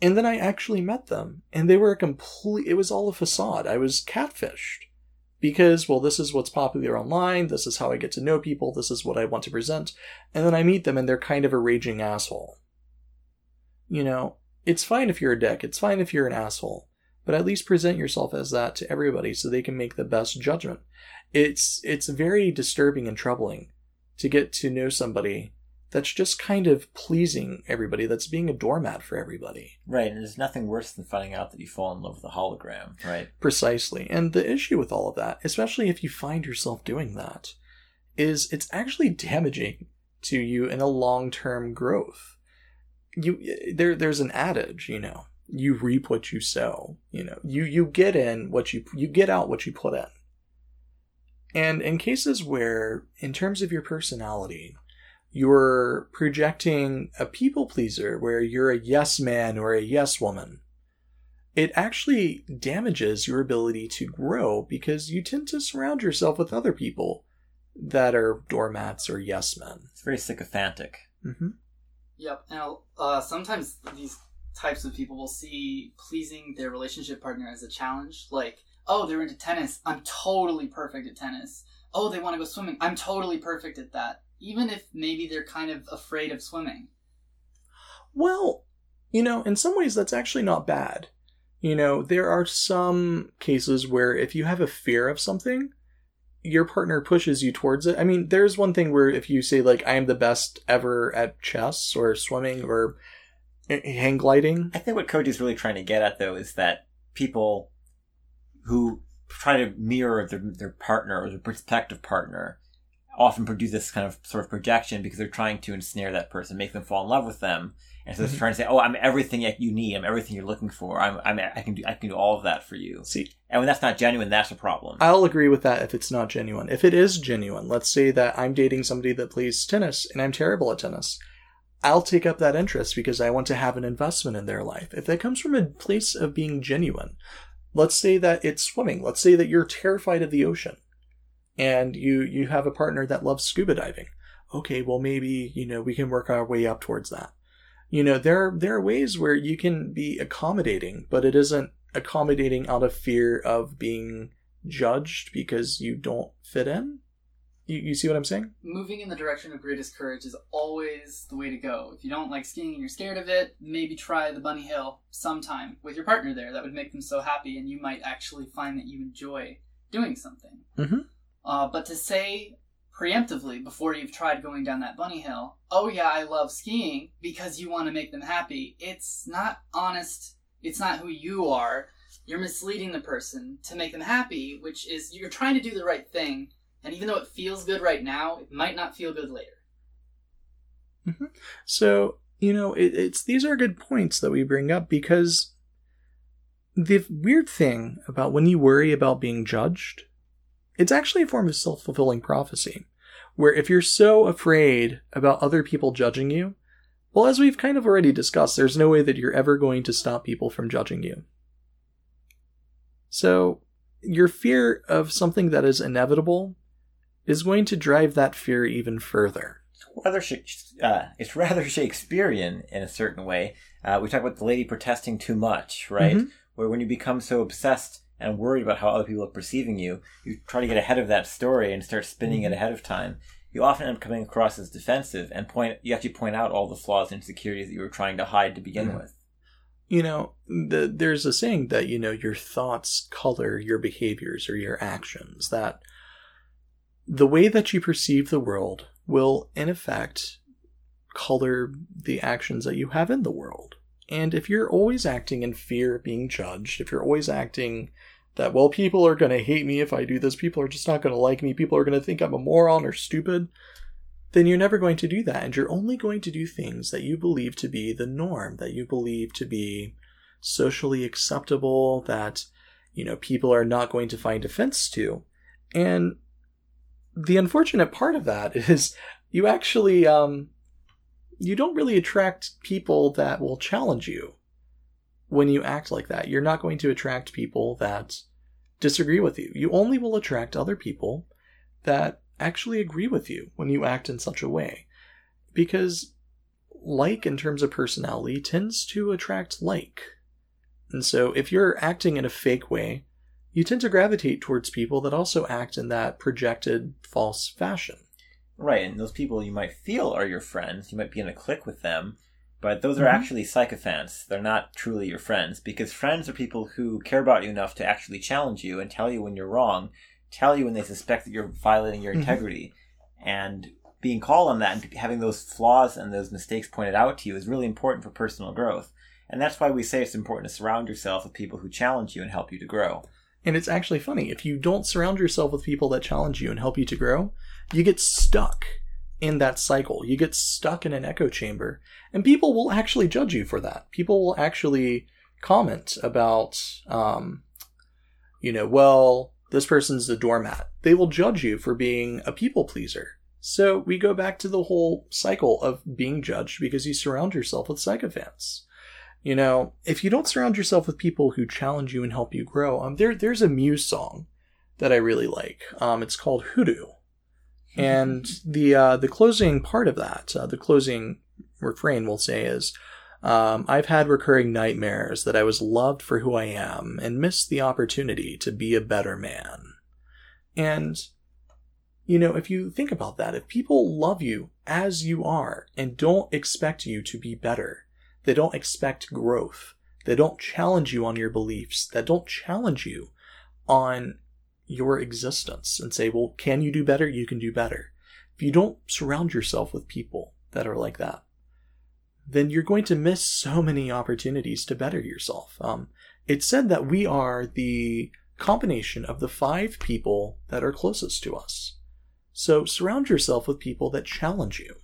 S1: And then I actually met them, and they were a complete, it was all a facade. I was catfished. Because, well, this is what's popular online, this is how I get to know people, this is what I want to present, and then I meet them and they're kind of a raging asshole. You know, it's fine if you're a dick, it's fine if you're an asshole but at least present yourself as that to everybody so they can make the best judgment. It's it's very disturbing and troubling to get to know somebody that's just kind of pleasing everybody, that's being a doormat for everybody.
S2: Right, and there's nothing worse than finding out that you fall in love with a hologram, right?
S1: Precisely. And the issue with all of that, especially if you find yourself doing that, is it's actually damaging to you in a long-term growth. You there there's an adage, you know, you reap what you sow, you know. You you get in what you you get out what you put in. And in cases where in terms of your personality, you're projecting a people pleaser where you're a yes man or a yes woman, it actually damages your ability to grow because you tend to surround yourself with other people that are doormats or yes men.
S2: It's very sycophantic.
S1: Mm-hmm.
S3: Yep, and uh, sometimes these types of people will see pleasing their relationship partner as a challenge. Like, oh, they're into tennis. I'm totally perfect at tennis. Oh, they want to go swimming. I'm totally perfect at that. Even if maybe they're kind of afraid of swimming.
S1: Well, you know, in some ways that's actually not bad. You know, there are some cases where if you have a fear of something, your partner pushes you towards it. I mean, there's one thing where if you say like I am the best ever at chess or swimming or hang gliding.
S2: I think what Koji's really trying to get at though is that people who try to mirror their, their partner or their prospective partner often produce this kind of sort of projection because they're trying to ensnare that person, make them fall in love with them. And so they're mm-hmm. trying to say, "Oh, I'm everything you need. I'm everything you're looking for. I'm, I'm, I can do, I can do all of that for you."
S1: See,
S2: and when that's not genuine, that's a problem.
S1: I'll agree with that if it's not genuine. If it is genuine, let's say that I'm dating somebody that plays tennis and I'm terrible at tennis. I'll take up that interest because I want to have an investment in their life. If that comes from a place of being genuine, let's say that it's swimming. Let's say that you're terrified of the ocean and you you have a partner that loves scuba diving. Okay, well maybe, you know, we can work our way up towards that. You know, there there are ways where you can be accommodating, but it isn't accommodating out of fear of being judged because you don't fit in. You, you see what I'm saying?
S3: Moving in the direction of greatest courage is always the way to go. If you don't like skiing and you're scared of it, maybe try the bunny hill sometime with your partner there. That would make them so happy, and you might actually find that you enjoy doing something.
S1: Mm-hmm.
S3: Uh, but to say preemptively before you've tried going down that bunny hill, oh yeah, I love skiing because you want to make them happy, it's not honest. It's not who you are. You're misleading the person to make them happy, which is you're trying to do the right thing and even though it feels good right now, it might not feel good later.
S1: Mm-hmm. So, you know, it, it's these are good points that we bring up because the weird thing about when you worry about being judged, it's actually a form of self fulfilling prophecy. Where if you're so afraid about other people judging you, well, as we've kind of already discussed, there's no way that you're ever going to stop people from judging you. So, your fear of something that is inevitable is going to drive that fear even further.
S2: Rather, uh, it's rather Shakespearean in a certain way. Uh, we talk about the lady protesting too much, right? Mm-hmm. Where when you become so obsessed and worried about how other people are perceiving you, you try to get ahead of that story and start spinning mm-hmm. it ahead of time. You often end up coming across as defensive and point. You actually point out all the flaws and insecurities that you were trying to hide to begin mm-hmm. with.
S1: You know, the, there's a saying that you know your thoughts color your behaviors or your actions. That the way that you perceive the world will, in effect, color the actions that you have in the world. And if you're always acting in fear of being judged, if you're always acting that, well, people are going to hate me if I do this, people are just not going to like me, people are going to think I'm a moron or stupid, then you're never going to do that. And you're only going to do things that you believe to be the norm, that you believe to be socially acceptable, that, you know, people are not going to find offense to. And the unfortunate part of that is you actually um, you don't really attract people that will challenge you when you act like that. You're not going to attract people that disagree with you. You only will attract other people that actually agree with you when you act in such a way. Because like in terms of personality tends to attract like. And so if you're acting in a fake way, you tend to gravitate towards people that also act in that projected false fashion.
S2: Right, and those people you might feel are your friends, you might be in a clique with them, but those are mm-hmm. actually sycophants. They're not truly your friends because friends are people who care about you enough to actually challenge you and tell you when you're wrong, tell you when they suspect that you're violating your mm-hmm. integrity. And being called on that and having those flaws and those mistakes pointed out to you is really important for personal growth. And that's why we say it's important to surround yourself with people who challenge you and help you to grow.
S1: And it's actually funny. If you don't surround yourself with people that challenge you and help you to grow, you get stuck in that cycle. You get stuck in an echo chamber. And people will actually judge you for that. People will actually comment about, um, you know, well, this person's a doormat. They will judge you for being a people pleaser. So we go back to the whole cycle of being judged because you surround yourself with sycophants. You know, if you don't surround yourself with people who challenge you and help you grow, um, there there's a Muse song that I really like. Um, it's called Hoodoo, and the uh, the closing part of that, uh, the closing refrain, we'll say, is, Um, I've had recurring nightmares that I was loved for who I am and missed the opportunity to be a better man. And, you know, if you think about that, if people love you as you are and don't expect you to be better, they don't expect growth, they don't challenge you on your beliefs, that don't challenge you on your existence and say, well, can you do better? You can do better. If you don't surround yourself with people that are like that, then you're going to miss so many opportunities to better yourself. Um, it's said that we are the combination of the five people that are closest to us. So surround yourself with people that challenge you,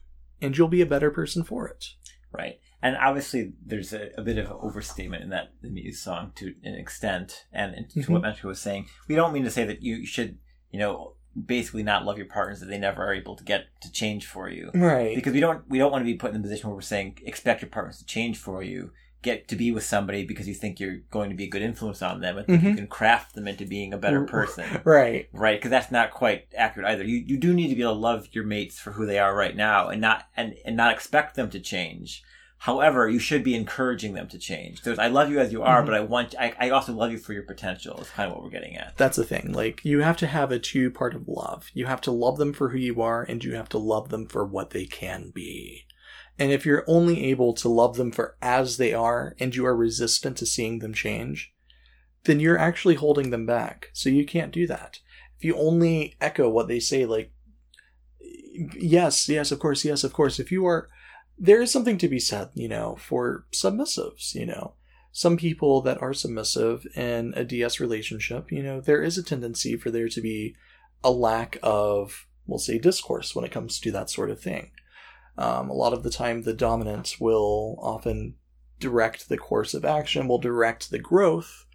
S1: and you'll be a better person for it.
S2: Right. And obviously, there's a, a bit of an overstatement in that the Muse song to an extent. And to mm-hmm. what Metro was saying, we don't mean to say that you should, you know, basically not love your partners that they never are able to get to change for you.
S1: Right.
S2: Because we don't we don't want to be put in the position where we're saying expect your partners to change for you. Get to be with somebody because you think you're going to be a good influence on them and mm-hmm. you can craft them into being a better person.
S1: Right.
S2: Right. Because that's not quite accurate either. You you do need to be able to love your mates for who they are right now and not and, and not expect them to change. However, you should be encouraging them to change. So I love you as you are, mm-hmm. but I want I, I also love you for your potential. Is kind of what we're getting at.
S1: That's the thing. Like you have to have a two part of love. You have to love them for who you are, and you have to love them for what they can be. And if you're only able to love them for as they are, and you are resistant to seeing them change, then you're actually holding them back. So you can't do that. If you only echo what they say, like yes, yes, of course, yes, of course. If you are there is something to be said, you know, for submissives, you know. Some people that are submissive in a DS relationship, you know, there is a tendency for there to be a lack of, we'll say, discourse when it comes to that sort of thing. Um, a lot of the time, the dominant will often direct the course of action, will direct the growth,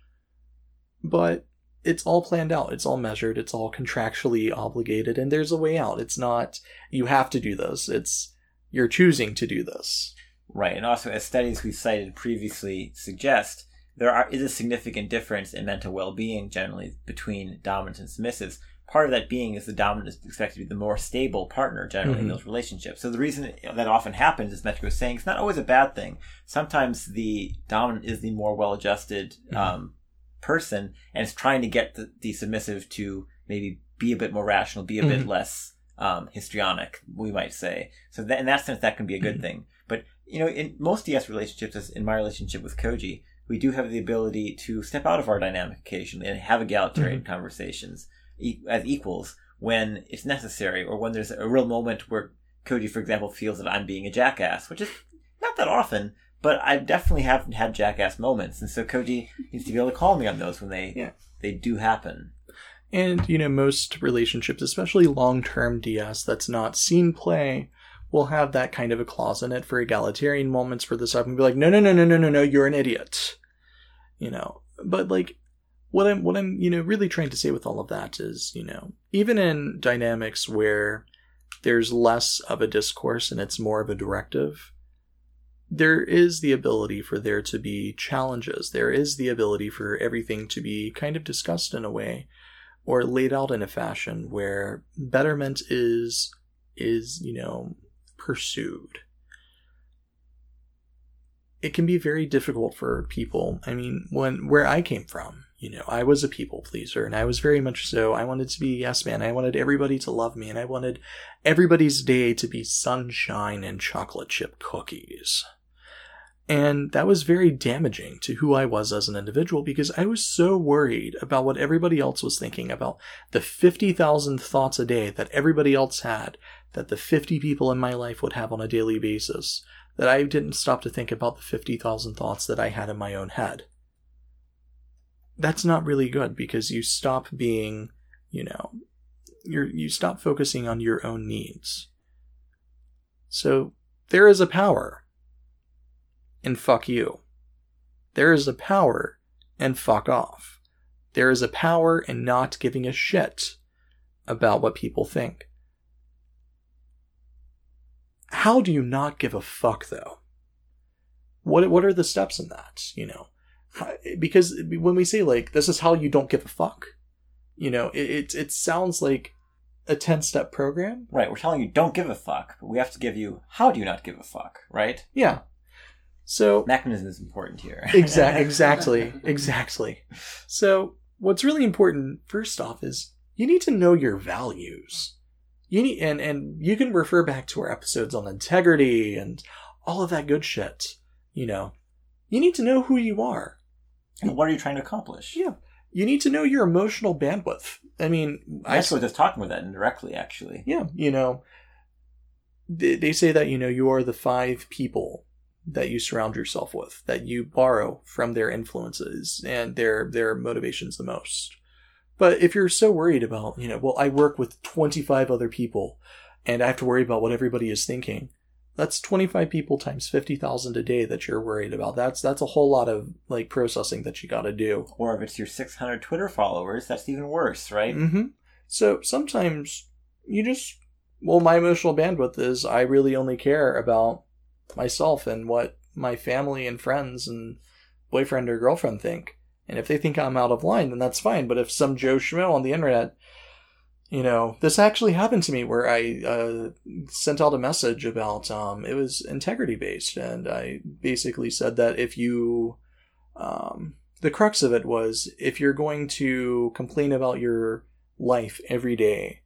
S1: but it's all planned out, it's all measured, it's all contractually obligated, and there's a way out. It's not, you have to do this. It's, you're choosing to do this.
S2: Right, and also as studies we've cited previously suggest, there are, is a significant difference in mental well-being generally between dominant and submissives. Part of that being is the dominant is expected to be the more stable partner generally mm-hmm. in those relationships. So the reason that often happens, as Metro was saying, it's not always a bad thing. Sometimes the dominant is the more well-adjusted mm-hmm. um, person, and is trying to get the, the submissive to maybe be a bit more rational, be a mm-hmm. bit less um, histrionic, we might say. So that, in that sense, that can be a good mm-hmm. thing. But you know, in most DS relationships, as in my relationship with Koji, we do have the ability to step out of our dynamic occasionally and have egalitarian mm-hmm. conversations e- as equals when it's necessary, or when there's a real moment where Koji, for example, feels that I'm being a jackass, which is not that often, but I definitely have had jackass moments, and so Koji needs to be able to call me on those when they yeah. they do happen.
S1: And, you know, most relationships, especially long term DS that's not scene play, will have that kind of a clause in it for egalitarian moments where the stuff can be like, no, no, no, no, no, no, no, you're an idiot. You know, but like, what I'm, what I'm, you know, really trying to say with all of that is, you know, even in dynamics where there's less of a discourse and it's more of a directive, there is the ability for there to be challenges. There is the ability for everything to be kind of discussed in a way or laid out in a fashion where betterment is is you know pursued. It can be very difficult for people. I mean when where i came from you know i was a people pleaser and i was very much so. I wanted to be yes man i wanted everybody to love me and i wanted everybody's day to be sunshine and chocolate chip cookies and that was very damaging to who I was as an individual because I was so worried about what everybody else was thinking about the 50,000 thoughts a day that everybody else had, that the 50 people in my life would have on a daily basis, that I didn't stop to think about the 50,000 thoughts that I had in my own head. That's not really good because you stop being, you know, you you stop focusing on your own needs. So there is a power and fuck you. There is a power and fuck off. There is a power in not giving a shit about what people think. How do you not give a fuck though? What what are the steps in that, you know? Because when we say like this is how you don't give a fuck, you know, it it, it sounds like a 10 step program.
S2: Right, we're telling you don't give a fuck, but we have to give you how do you not give a fuck, right?
S1: Yeah. So
S2: Mechanism is important here.
S1: exactly, exactly, exactly. So what's really important, first off, is you need to know your values. You need, and and you can refer back to our episodes on integrity and all of that good shit. You know, you need to know who you are.
S2: And what are you trying to accomplish?
S1: Yeah. You need to know your emotional bandwidth. I mean, I
S2: Actually, just talking about that indirectly, actually.
S1: yeah, you know, they, they say that, you know, you are the five people that you surround yourself with, that you borrow from their influences and their, their motivations the most. But if you're so worried about, you know, well, I work with 25 other people and I have to worry about what everybody is thinking. That's 25 people times 50,000 a day that you're worried about. That's, that's a whole lot of like processing that you got to do.
S2: Or if it's your 600 Twitter followers, that's even worse, right?
S1: hmm So sometimes you just, well, my emotional bandwidth is I really only care about myself and what my family and friends and boyfriend or girlfriend think. And if they think I'm out of line, then that's fine. But if some Joe Schmo on the internet, you know, this actually happened to me where I uh, sent out a message about um, it was integrity based, and I basically said that if you, um, the crux of it was if you're going to complain about your life every day,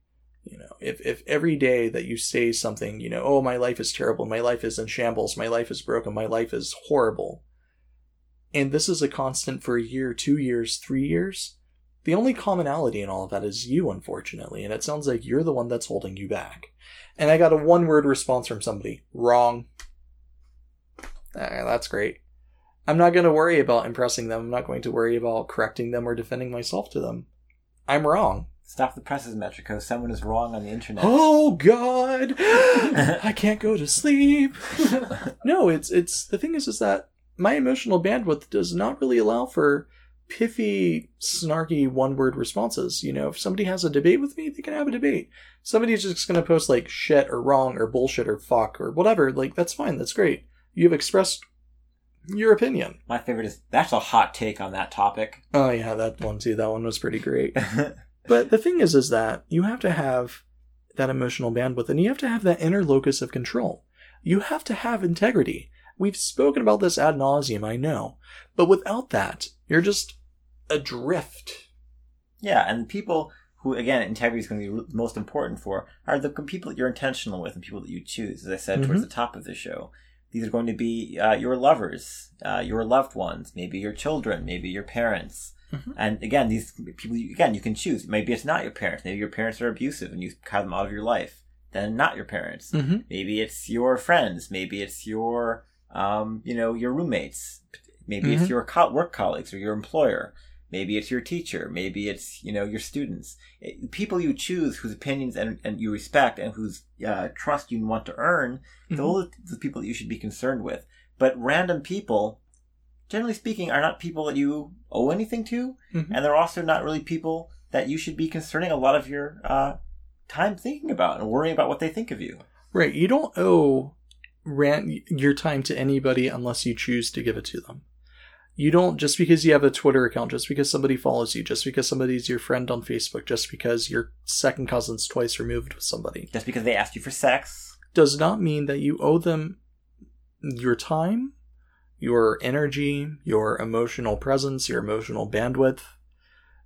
S1: you know, if if every day that you say something, you know, oh my life is terrible, my life is in shambles, my life is broken, my life is horrible, and this is a constant for a year, two years, three years, the only commonality in all of that is you, unfortunately, and it sounds like you're the one that's holding you back. And I got a one word response from somebody wrong. Ah, that's great. I'm not going to worry about impressing them. I'm not going to worry about correcting them or defending myself to them. I'm wrong.
S2: Stop the presses, Metrico. Someone is wrong on the internet.
S1: Oh God, I can't go to sleep. no, it's it's the thing is is that my emotional bandwidth does not really allow for pithy, snarky one word responses. You know, if somebody has a debate with me, they can have a debate. Somebody's just going to post like shit or wrong or bullshit or fuck or whatever. Like, that's fine. That's great. You've expressed your opinion.
S2: My favorite is that's a hot take on that topic.
S1: Oh, yeah, that one too. That one was pretty great. But the thing is, is that you have to have that emotional bandwidth and you have to have that inner locus of control. You have to have integrity. We've spoken about this ad nauseum, I know. But without that, you're just adrift.
S2: yeah, and people who, again, integrity is going to be most important for are the people that you're intentional with and people that you choose. As I said towards the top of the show, these are going to be uh, your lovers, uh, your loved ones, maybe your children, maybe your parents.
S1: Mhm.
S2: And again, these people, again, you can choose. Maybe it's not your parents. Maybe your parents are abusive and you cut them out of your life. Then not your parents.
S1: Mm-hmm.
S2: Maybe it's your friends. Maybe it's your, um, you know, your roommates. Maybe
S1: Mhm.
S2: it's your co- work colleagues or your employer. Maybe it's your teacher. Maybe it's, you know, your students. It- people you choose whose opinions and, and you respect and whose uh, trust you want to earn,
S1: Mhm.
S2: those are the people that you should be concerned with. But random people, generally speaking, are not people that you owe anything to.
S1: Mhm.
S2: And they're also not really people that you should be concerning a lot of your uh, time thinking about and worrying about what they think of you.
S1: Right. You don't owe rant your time to anybody unless you choose to give it to them. You don't just because you have a Twitter account, just because somebody follows you, just because somebody's your friend on Facebook, just because you're second cousins twice removed with somebody,
S2: Just because they asked you for sex.
S1: does not mean that you owe them your time, your energy, your emotional presence, your emotional bandwidth.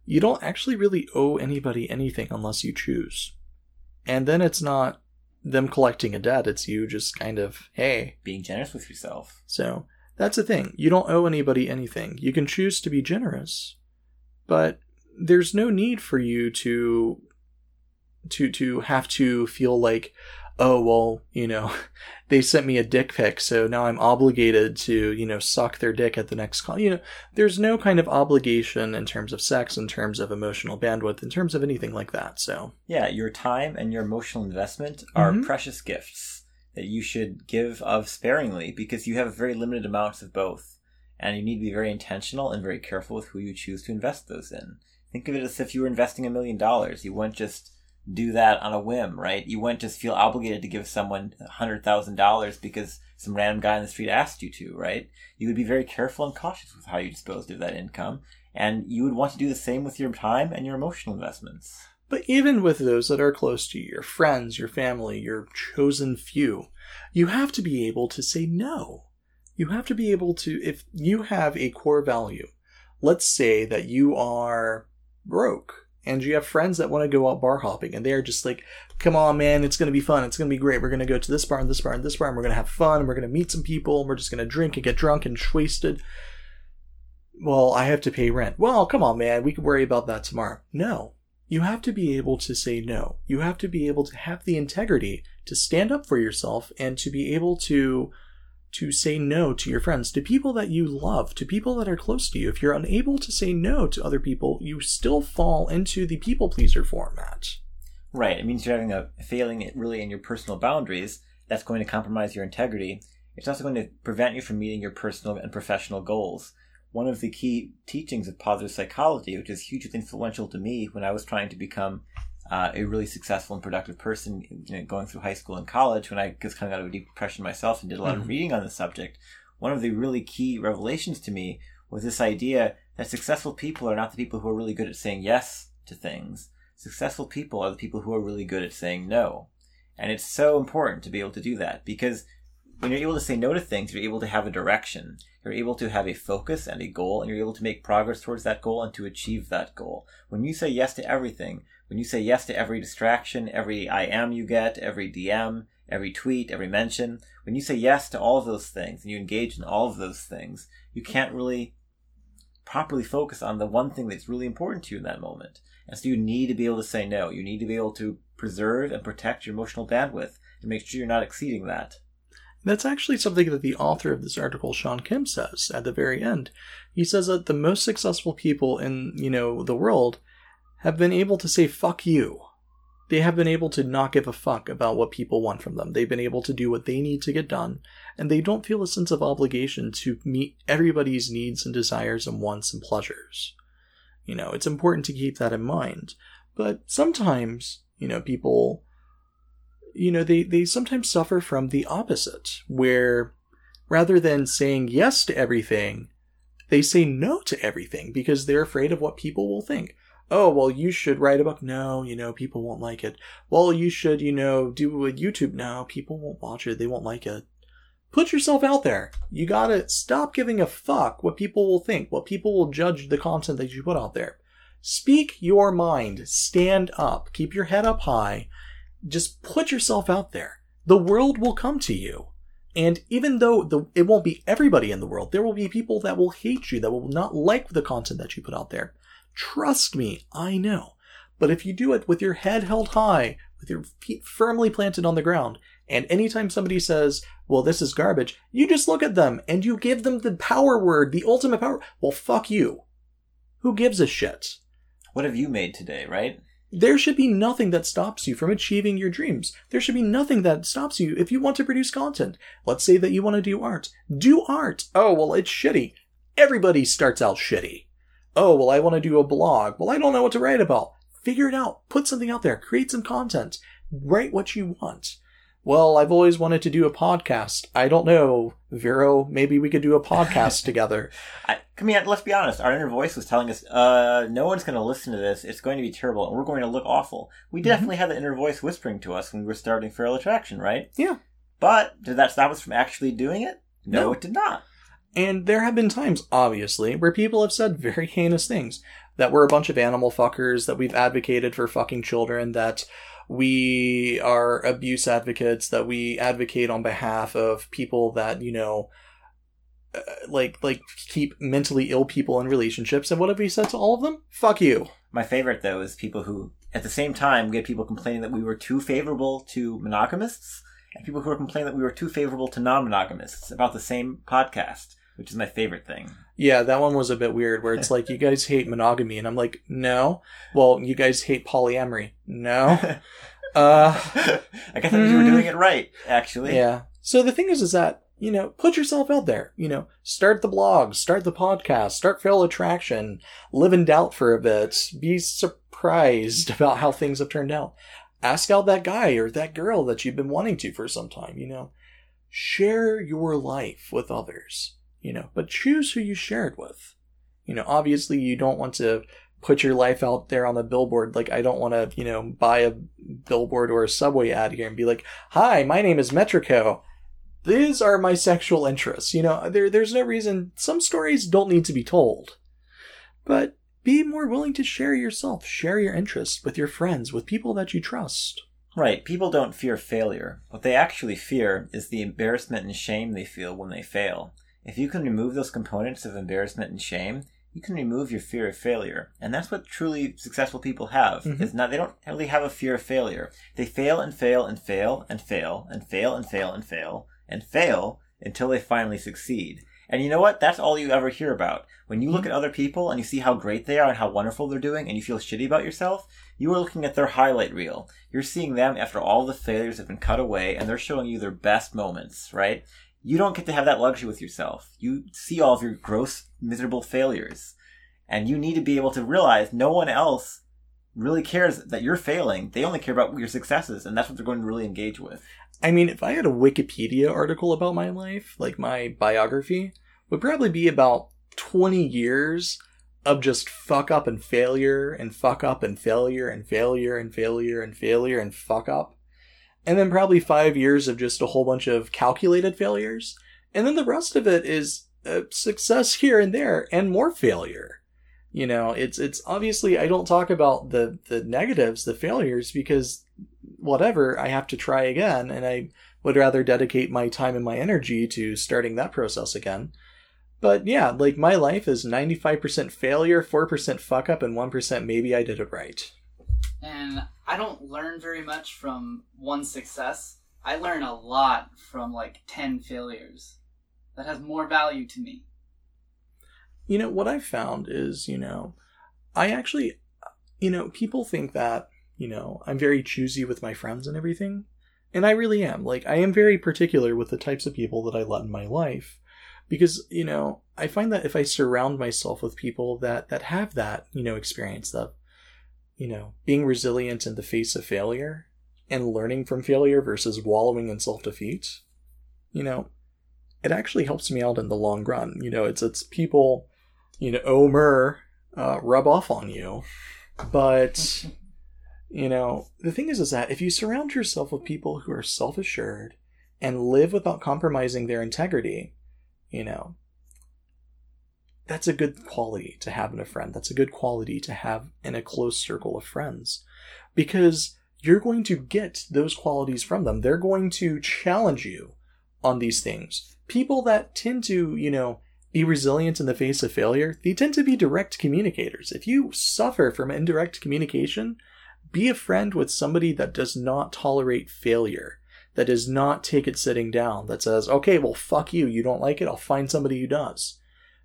S1: You don't actually really owe anybody anything unless you choose. And then it's not them collecting a debt, it's you just kind of, hey.
S2: Being generous with yourself.
S1: So that's the thing. You don't owe anybody anything. You can choose to be generous, but there's no need for you to to to have to feel like oh well you know they sent me a dick pic so now i'm obligated to you know suck their dick at the next call you know there's no kind of obligation in terms of sex in terms of emotional bandwidth in terms of anything like that so
S2: Yeah, your time and your emotional investment are
S1: Mhm.
S2: precious gifts that you should give of sparingly because you have very limited amounts of both. And you need to be very intentional and very careful with who you choose to invest those in. Think of it as if you were investing a million dollars. You wouldn't just do that on a whim, right? You wouldn't just feel obligated to give someone a hundred thousand dollars because some random guy in the street asked you to, right? You would be very careful and cautious with how you disposed of that income. And you would want to do the same with your time and your emotional investments.
S1: But even with those that are close to you, your friends, your family, your chosen few, you have to be able to say no. you have to be able to, if you have a core value, let's say that you are broke and you have friends that want to go out bar hopping and they're just like, come on, man, it's going to be fun. It's going to be great. We're going to go to this bar and this bar and this bar and we're going to have fun and we're going to meet some people and we're just going to drink and get drunk and wasted. Well, I have to pay rent. Well, come on, man. We can worry about that tomorrow. No. You have to be able to say no. You have to be able to have the integrity to stand up for yourself and to be able to to say no to your friends, to people that you love, to people that are close to you. If you're unable to say no to other people, you still fall into the people pleaser format.
S2: Right. It means you're having a failing really in your personal boundaries. That's going to compromise your integrity. It's also going to prevent you from meeting your personal and professional goals. One of the key teachings of positive psychology, which is hugely influential to me when I was trying to become uh, a really successful and productive person you know, going through high school and college when I was coming out of a deep depression myself and did a lot
S1: Mhm.
S2: of reading on the subject. One of the really key revelations to me was this idea that successful people are not the people who are really good at saying yes to things. Successful people are the people who are really good at saying no. And it's so important to be able to do that because when you're able to say no to things, you're able to have a direction. You're able to have a focus and a goal, and you're able to make progress towards that goal and to achieve that goal. When you say yes to everything, when you say yes to every distraction, every IM you get, every DM, every tweet, every mention, when you say yes to all of those things and you engage in all of those things, you can't really properly focus on the one thing that's really important to you in that moment. And so you need to be able to say no. You need to be able to preserve and protect your emotional bandwidth and make sure you're not exceeding that.
S1: That's actually something that the author of this article, Sean Kim, says at the very end. He says that the most successful people in, you know, the world have been able to say fuck you. They have been able to not give a fuck about what people want from them. They've been able to do what they need to get done, and they don't feel a sense of obligation to meet everybody's needs and desires and wants and pleasures. You know, it's important to keep that in mind. But sometimes, you know, people you know, they, they sometimes suffer from the opposite, where rather than saying yes to everything, they say no to everything because they're afraid of what people will think. Oh, well, you should write a book. No, you know, people won't like it. Well, you should, you know, do a YouTube. No, people won't watch it. They won't like it. Put yourself out there. You gotta stop giving a fuck what people will think, what people will judge the content that you put out there. Speak your mind. Stand up. Keep your head up high just put yourself out there. The world will come to you. And even though the, it won't be everybody in the world, there will be people that will hate you, that will not like the content that you put out there. Trust me, I know. But if you do it with your head held high, with your feet firmly planted on the ground, and anytime somebody says, well, this is garbage, you just look at them and you give them the power word, the ultimate power. Well, fuck you. Who gives a shit?
S2: What have you made today, right?
S1: There should be nothing that stops you from achieving your dreams. There should be nothing that stops you if you want to produce content. Let's say that you want to do art. Do art. Oh, well, it's shitty. Everybody starts out shitty. Oh, well, I want to do a blog. Well, I don't know what to write about. Figure it out. Put something out there. Create some content. Write what you want. Well, I've always wanted to do a podcast. I don't know, Vero. Maybe we could do a podcast together.
S2: I, I mean, let's be honest. Our inner voice was telling us, uh, no one's going to listen to this. It's going to be terrible, and we're going to look awful. We definitely had the inner voice whispering to us when we were starting Feral Attraction, right?
S1: Yeah.
S2: But did that stop us from actually doing it? No,
S1: No.
S2: it did not.
S1: And there have been times, obviously, where people have said very heinous things. That we're a bunch of animal fuckers, that we've advocated for fucking children, that we are abuse advocates, that we advocate on behalf of people that, you know, uh, like, like keep mentally ill people in relationships. And what have we said to all of them? Fuck you.
S2: My favorite, though, is people who, at the same time, get people complaining that we were too favorable to monogamists, and people who are complaining that we were too favorable to non monogamists about the same podcast, which is my favorite thing.
S1: Yeah, that one was a bit weird where it's like, you guys hate monogamy. And I'm like, no. Well, you guys hate polyamory. No. Uh,
S2: I guess means you were doing it right, actually.
S1: Yeah. So the thing is, is that, you know, put yourself out there. You know, start the blog, start the podcast, start Feral Attraction, live in doubt for a bit, be surprised about how things have turned out. Ask out that guy or that girl that you've been wanting to for some time, you know. Share your life with others, you know, but choose who you share it with. You know, obviously you don't want to put your life out there on the billboard. Like, I don't want to, you know, buy a billboard or a subway ad here and be like, hi, my name is Metrico. these are my sexual interests. You know, there there's no reason some stories don't need to be told. But be more willing to share yourself, share your interests with your friends, with people that you trust.
S2: Right. People don't fear failure. What they actually fear is the embarrassment and shame they feel when they fail. If you can remove those components of embarrassment and shame, you can remove your fear of failure. And that's what truly successful people have.
S1: Mhm.
S2: Is not they don't really have a fear of failure. They fail and fail and fail and fail and fail and fail and fail and fail until they finally succeed. And you know what? That's all you ever hear about. When you look at other people and you see how great they are and how wonderful they're doing and you feel shitty about yourself, you are looking at their highlight reel. You're seeing them after all the failures have been cut away and they're showing you their best moments, right? You don't get to have that luxury with yourself. You see all of your gross, miserable failures. And you need to be able to realize no one else really cares that you're failing. They only care about your successes, and that's what they're going to really engage with.
S1: I mean, if I had a Wikipedia article about my life, like my biography, would probably be about 20 years of just fuck up and failure and fuck up and failure and failure and failure and failure and fuck up. And then probably five years of just a whole bunch of calculated failures. And then the rest of it is uh, success here and there and more failure. You know, it's it's obviously I don't talk about the the negatives, the failures because whatever, I have to try again and I would rather dedicate my time and my energy to starting that process again. But yeah, like my life is 95% failure, 4% fuck up and 1% maybe I did it right.
S3: And I don't learn very much from one success. I learn a lot from like 10 failures. That has more value to me.
S1: You know, what I've found is, you know, I actually, you know, people think that, you know, I'm very choosy with my friends and everything. And I really am. Like, I am very particular with the types of people that I let in my life. Because, you know, I find that if I surround myself with people that, that have that, you know, experience, that, you know, being resilient in the face of failure and learning from failure versus wallowing in self defeat, you know, it actually helps me out in the long run. You know, it's, it's people, you know, Omer, uh, rub off on you. But, you know, the thing is, is that if you surround yourself with people who are self assured and live without compromising their integrity, you know, that's a good quality to have in a friend. That's a good quality to have in a close circle of friends because you're going to get those qualities from them. They're going to challenge you on these things. People that tend to, you know, be resilient in the face of failure, they tend to be direct communicators. If you suffer from indirect communication, be a friend with somebody that does not tolerate failure, that does not take it sitting down, that says, okay, well, fuck you. You don't like it? I'll find somebody who does.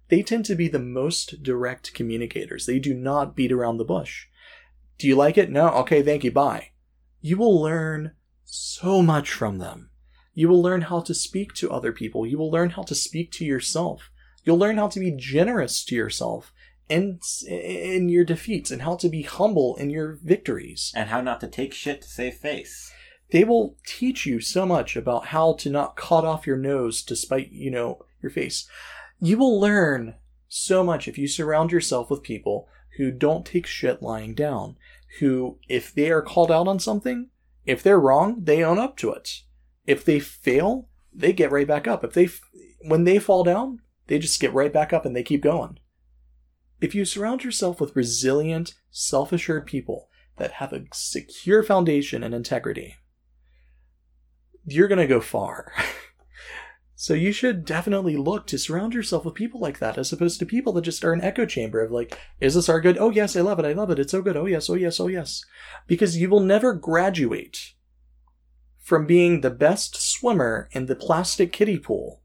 S1: They tend to be the most direct communicators. They do not beat around the bush. Do you like it? No? Okay, thank you. Bye. You will learn so much from them. You will learn how to speak to other people. You will learn how to speak to yourself. You'll learn how to be generous to yourself in, in your defeats and how to be humble in your victories.
S2: And how not to take shit to save face.
S1: They will teach you so much about how to not cut off your nose to spite, you know, your face. You will learn so much if you surround yourself with people who don't take shit lying down, who, if they are called out on something, if they're wrong, they own up to it. If they fail, they get right back up. If they, when they fall down, they just get right back up and they keep going. If you surround yourself with resilient, self assured people that have a secure foundation and integrity, you're going to go far. so you should definitely look to surround yourself with people like that as opposed to people that just are an echo chamber of like, is this our good? Oh yes, I love it. I love it. It's so good. Oh yes, oh yes, oh yes. Because you will never graduate from being the best swimmer in the plastic kiddie pool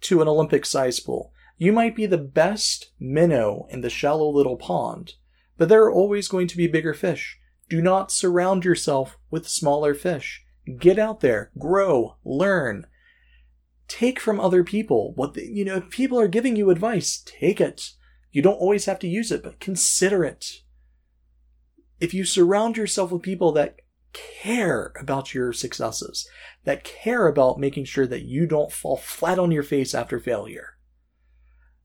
S1: to an Olympic size pool. You might be the best minnow in the shallow little pond, but there are always going to be bigger fish. Do not surround yourself with smaller fish. Get out there, grow, learn. Take from other people what the, you know, if people are giving you advice, take it. You don't always have to use it, but consider it. If you surround yourself with people that care about your successes, that care about making sure that you don't fall flat on your face after failure.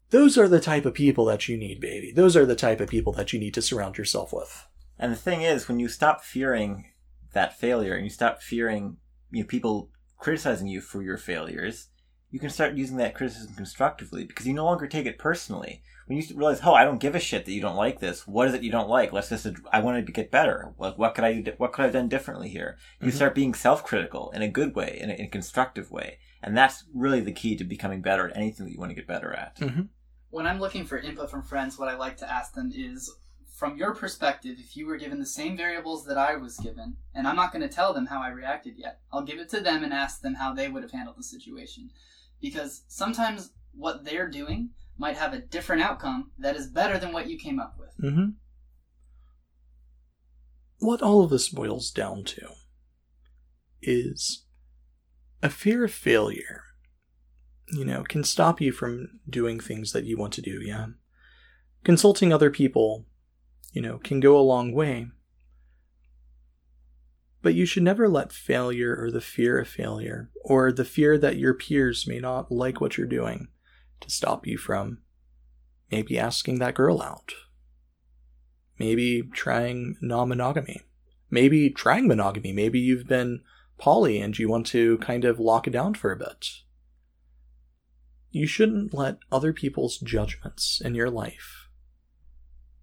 S1: Those are the type of people that you need, baby. Those are the type of people that you need to surround yourself with.
S2: And the thing is, when you stop fearing that failure and you stop fearing you know, people criticizing you for your failures, you can start using that criticism constructively because you no longer take it personally. When you realize, oh, I don't give a shit that you don't like this. What is it you don't like? Let's just. I wanted to get better. What, what could I? What could I have done differently here? You
S1: Mhm.
S2: start being self-critical in a good way, in a, in a constructive way, and that's really the key to becoming better at anything that you want to get better at.
S1: Mhm.
S3: When I'm looking for input from friends, what I like to ask them is from your perspective, if you were given the same variables that I was given, and I'm not going to tell them how I reacted yet, I'll give it to them and ask them how they would have handled the situation. Because sometimes what they're doing might have a different outcome that is better than what you came up with.
S1: Mm-hmm. What all of this boils down to is a fear of failure, you know, can stop you from doing things that you want to do, yeah. Consulting other people, you know, can go a long way. But you should never let failure or the fear of failure or the fear that your peers may not like what you're doing to stop you from maybe asking that girl out. Maybe trying non-monogamy. Maybe trying monogamy. Maybe you've been poly and you want to kind of lock it down for a bit. You shouldn't let other people's judgments in your life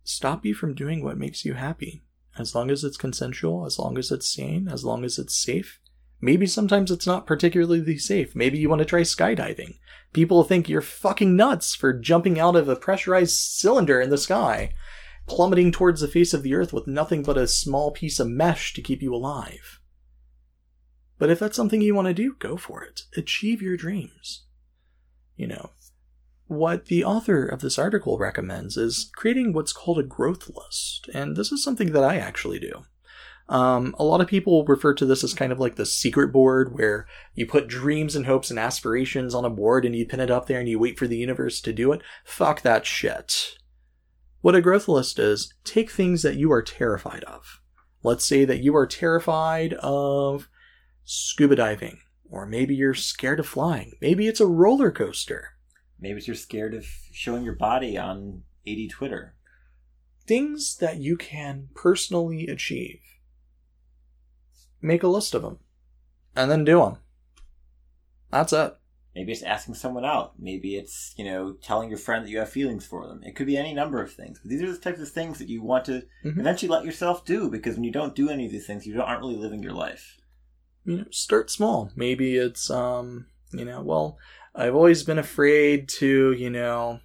S1: stop you from doing what makes you happy as long as it's consensual as long as it's sane as long as it's safe maybe sometimes it's not particularly safe maybe you want to try skydiving people think you're fucking nuts for jumping out of a pressurized cylinder in the sky plummeting towards the face of the earth with nothing but a small piece of mesh to keep you alive. But if that's something you want to do, go for it. Achieve your dreams. You know, what the author of this article recommends is creating what's called a growth list. And this is something that I actually do. Um, a lot of people refer to this as kind of like the secret board where you put dreams and hopes and aspirations on a board and you pin it up there and you wait for the universe to do it. Fuck that shit. What a growth list is, take things that you are terrified of. Let's say that you are terrified of scuba diving, or maybe you're scared of flying. Maybe it's a roller coaster.
S2: Maybe it's you're scared of showing your body on AD Twitter.
S1: Things that you can personally achieve. Make a list of them, and then do them. That's it.
S2: Maybe it's asking someone out. Maybe it's, you know, telling your friend that you have feelings for them. It could be any number of things. But these are the types of things that you want to
S1: Mhm.
S2: eventually let yourself do because when you don't do any of these things, you aren't really living your life.
S1: you know, start small. Maybe it's, um, you know, well, I've always been afraid to, you know,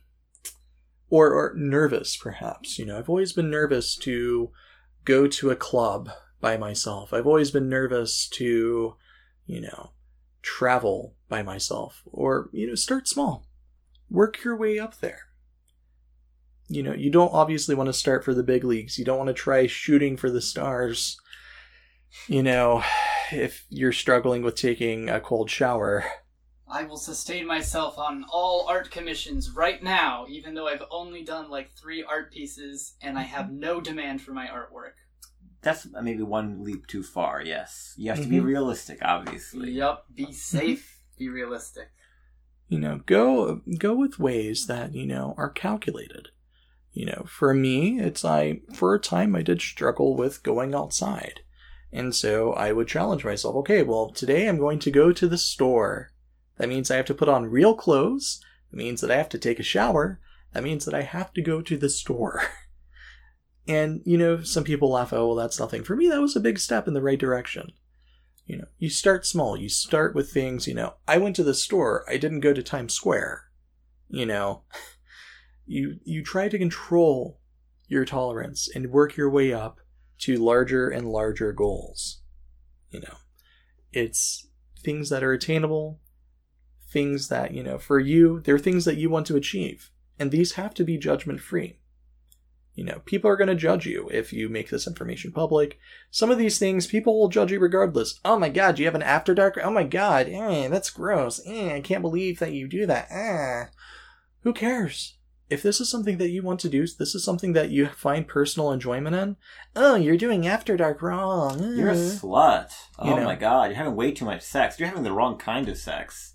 S1: or, or nervous perhaps, you know, I've always been nervous to go to a club by myself. I've always been nervous to, you know, travel by myself or, you know, start small. Work your way up there. You know, you don't obviously want to start for the big leagues. You don't want to try shooting for the stars. You know, if you're struggling with taking a cold shower.
S3: I will sustain myself on all art commissions right now, even though I've only done like three art pieces and I have no demand for my artwork.
S2: That's maybe one leap too far, yes. You have to be
S1: Mhm.
S2: realistic, obviously.
S3: Yup, be safe, be realistic.
S1: you know go go with ways that you know are calculated you know for me it's i for a time i did struggle with going outside and so i would challenge myself okay well today i'm going to go to the store that means i have to put on real clothes that means that i have to take a shower that means that i have to go to the store and you know some people laugh oh well that's nothing for me that was a big step in the right direction you know, you start small. You start with things, you know, I went to the store. I didn't go to Times Square. You know, you you try to control your tolerance and work your way up to larger and larger goals. You know, it's things that are attainable, things that, you know, for you, they're things that you want to achieve. And these have to be judgment free. You know, people are going to judge you if you make this information public. Some of these things, people will judge you regardless. Oh my god, you have an after dark? Oh my god, eh, that's gross. Eh, I can't believe that you do that. Eh. Who cares? If this is something that you want to do, this is something that you find personal enjoyment in, oh, you're doing after dark wrong. eh.
S2: You're a slut. Oh
S1: You know.
S2: my god, you're having way too much sex. You're having the wrong kind of sex.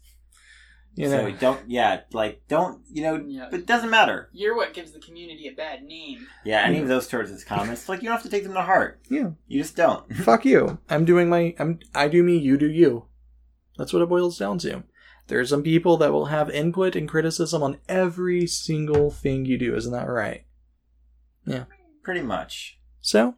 S1: You know,
S2: So don't, yeah, like, don't, you know,
S3: Yeah.
S2: but it doesn't matter.
S3: You're what gives the community a bad name.
S2: Yeah, any
S1: Yeah.
S2: of those sorts his comments, like, you don't have to take them to heart.
S1: yeah.
S2: You just don't.
S1: Fuck you. I'm doing my. I'm. I do me. You do you. That's what it boils down to. There are some people that will have input and criticism on every single thing you do. Isn't that right? Yeah.
S2: Pretty much.
S1: So,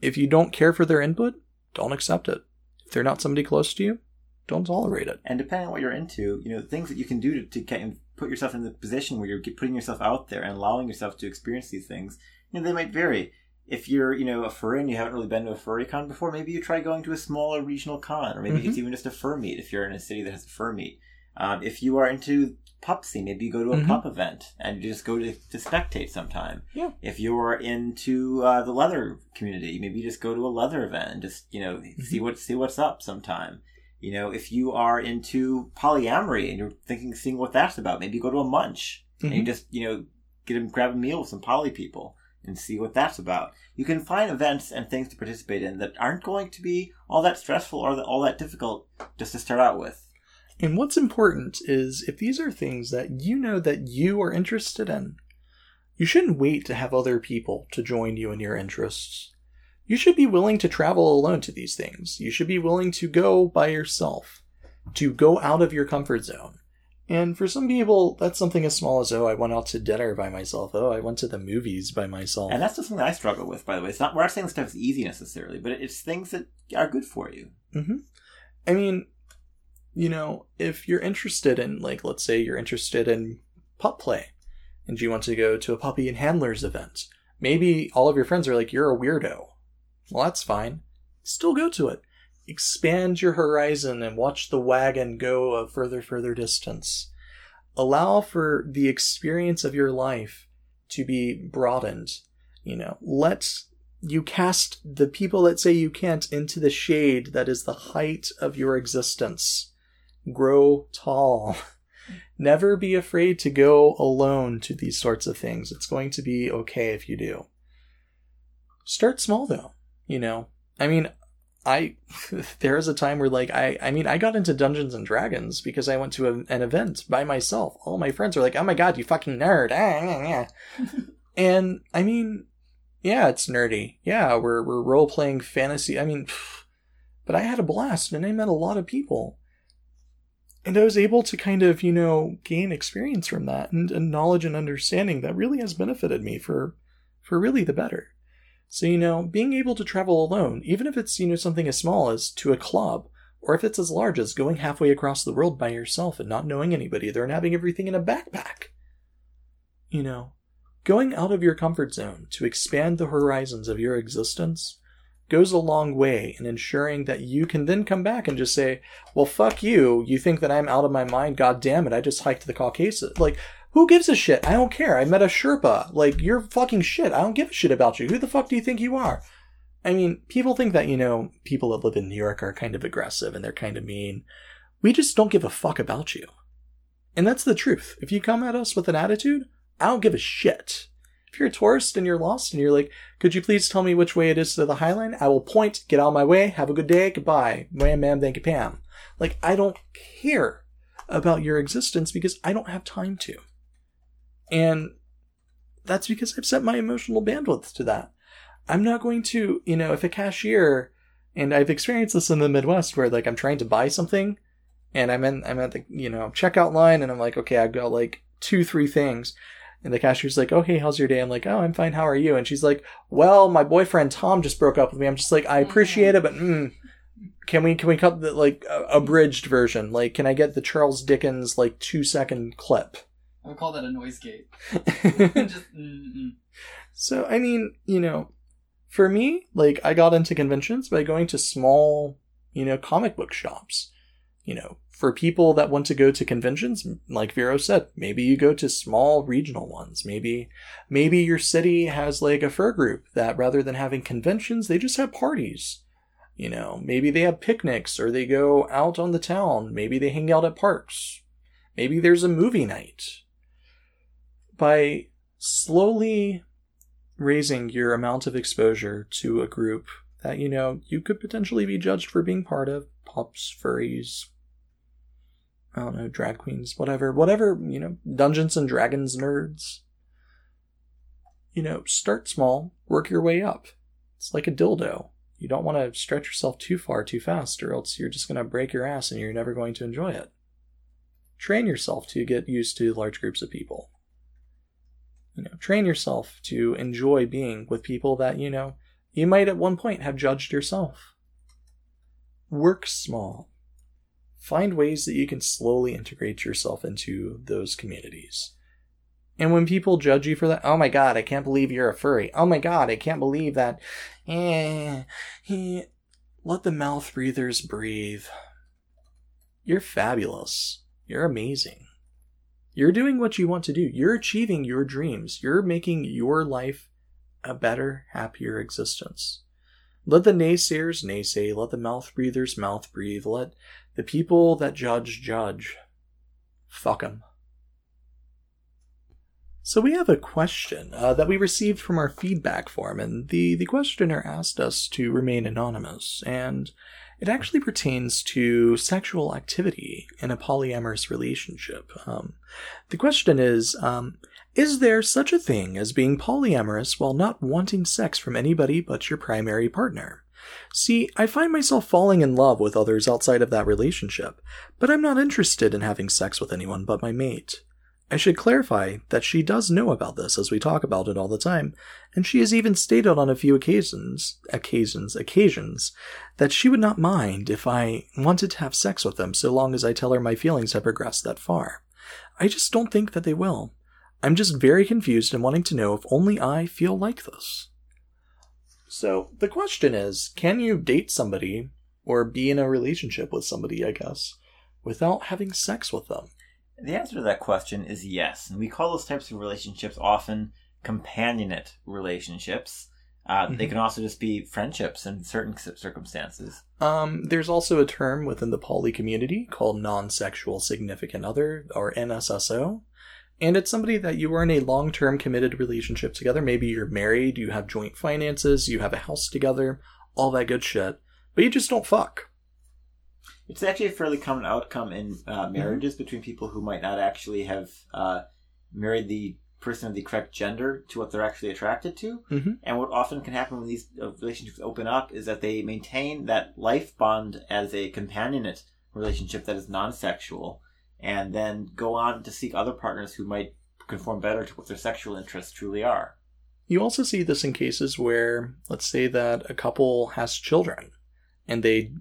S1: if you don't care for their input, don't accept it. If they're not somebody close to you, don't tolerate it.
S2: And depending on what you're into, you know, things that you can do to, to of put yourself in the position where you're putting yourself out there and allowing yourself to experience these things, you know, they might vary. If you're, you know, a furry and you haven't really been to a furry con before, maybe you try going to a smaller regional con, or maybe it's even just a fur meet if you're in a city that has a fur meet. Um, if you are into pup scene, maybe you go to a
S1: Mhm.
S2: pup event and you just go to, to spectate sometime.
S1: Yeah.
S2: If you're into uh, the leather community, maybe you just go to a leather event and just, you know, see what see what's up sometime. You know, if you are into polyamory and you're thinking, seeing what that's about, maybe go to a munch and you
S1: Mhm.
S2: just, you know, get a, grab a meal with some poly people and see what that's about. You can find events and things to participate in that aren't going to be all that stressful or all that difficult just to start out with.
S1: And what's important is if these are things that you know that you are interested in, you shouldn't wait to have other people to join you in your interests. You should be willing to travel alone to these things. You should be willing to go by yourself, to go out of your comfort zone. And for some people, that's something as small as, oh, I went out to dinner by myself. Oh, I went to the movies by myself.
S2: And that's just something I struggle with, by the way. It's not, we're not saying this is easy necessarily, but it's things that are good for you.
S1: hmm I mean, you know, if you're interested in, like, let's say you're interested in pup play and you want to go to a puppy and handlers event, maybe all of your friends are like, you're a weirdo. Well, that's fine. Still go to it. Expand your horizon and watch the wagon go a further, further distance. Allow for the experience of your life to be broadened. You know, let you cast the people that say you can't into the shade that is the height of your existence. Grow tall. Never be afraid to go alone to these sorts of things. It's going to be okay if you do. Start small though, you know. I mean, I there was a time where like I I mean I got into Dungeons and Dragons because I went to a, an event by myself. All my friends were like, "Oh my god, you fucking nerd!" And I mean, yeah, it's nerdy. Yeah, we're we're role playing fantasy. I mean, but I had a blast and I met a lot of people. And I was able to kind of, you know, gain experience from that and, and knowledge and understanding that really has benefited me for for really the better. So, you know, being able to travel alone, even if it's, you know, something as small as to a club, or if it's as large as going halfway across the world by yourself and not knowing anybody there and having everything in a backpack. You know, Going out of your comfort zone to expand the horizons of your existence goes a long way in ensuring that you can then come back and just say, well, fuck you. You think that I'm out of my mind? God damn it. I just hiked the Caucasus. Like, who gives a shit? I don't care. I met a Sherpa. Like, you're fucking shit. I don't give a shit about you. Who the fuck do you think you are? I mean, people think that, you know, people that live in New York are kind of aggressive and they're kind of mean. We just don't give a fuck about you. And that's the truth. If you come at us with an attitude, I don't give a shit. If you're a tourist and you're lost and you're like, could you please tell me which way it is to the High Line? I will point, get out of my way, have a good day, goodbye. Wham, ma'am, thank you, Pam. Like, I don't care about your existence because I don't have time to. And that's because I've set my emotional bandwidth to that. I'm not going to, you know, if a cashier, and I've experienced this in the Midwest where like I'm trying to buy something and I'm in, I'm at the, you know, checkout line and I'm like, okay, I've got like two, three things. And the cashier's like, oh, hey, how's your day? I'm like, oh, I'm fine. How are you? And she's like, well, my boyfriend Tom just broke up with me. I'm just like, I appreciate it, but mm, can we can we cut the like abridged version? Like, can I get the Charles Dickens like two second clip?
S3: I would call that a noise gate. Just. Mm, mm.
S1: So, I mean, you know, for me, like, I got into conventions by going to small, you know, comic book shops. You know, for people that want to go to conventions, like Vero said, maybe you go to small regional ones. Maybe, maybe your city has like a fur group that rather than having conventions, they just have parties. You know, maybe they have picnics or they go out on the town. Maybe they hang out at parks. Maybe there's a movie night. By slowly raising your amount of exposure to a group that you know you could potentially be judged for being part of pups furries i don't know drag queens whatever whatever you know dungeons and dragons nerds you know start small work your way up it's like a dildo you don't want to stretch yourself too far too fast, or else you're just going to break your ass and you're never going to enjoy it. Train yourself to get used to large groups of people. You know, train yourself to enjoy being with people that, you know, you might at one point have judged yourself. Work small. Find ways that you can slowly integrate yourself into those communities. And when people judge you for that, oh my god, I can't believe you're a furry. Oh my god, I can't believe that. Eh, he, let the mouth breathers breathe. You're fabulous. You're amazing. You're doing what you want to do. You're achieving your dreams. You're making your life a better, happier existence. Let the naysayers naysay. Let the mouth breathers mouth breathe. Let the people that judge judge. Fuck Fuck 'em. So we have a question uh, that we received from our feedback form, and the, the questioner asked us to remain anonymous, and it actually pertains to sexual activity in a polyamorous relationship. Um, the question is, um, is there such a thing as being polyamorous while not wanting sex from anybody but your primary partner? See, I find myself falling in love with others outside of that relationship, but I'm not interested in having sex with anyone but my mate. I should clarify that she does know about this as we talk about it all the time, and she has even stated on a few occasions, occasions, occasions, that she would not mind if I wanted to have sex with them so long as I tell her my feelings have progressed that far. I just don't think that they will. I'm just very confused and wanting to know if only I feel like this. So, the question is can you date somebody or be in a relationship with somebody, I guess, without having sex with them?
S2: The answer to that question is yes. And we call those types of relationships often companionate relationships. Uh, mm-hmm. They can also just be friendships in certain circumstances.
S1: Um, there's also a term within the poly community called non sexual significant other, or NSSO. And it's somebody that you are in a long term committed relationship together. Maybe you're married, you have joint finances, you have a house together, all that good shit. But you just don't fuck.
S2: It's actually a fairly common outcome in uh, mm-hmm. marriages mm-hmm. between people who might not actually have uh, married the person of the correct gender to what they're actually attracted to. Mm-hmm. And what often can happen when these uh, relationships open up is that they maintain that life bond as a companionate relationship that is non sexual and then go on to seek other partners who might conform better to what their sexual interests truly are.
S1: You also see this in cases where, let's say that a couple has children and they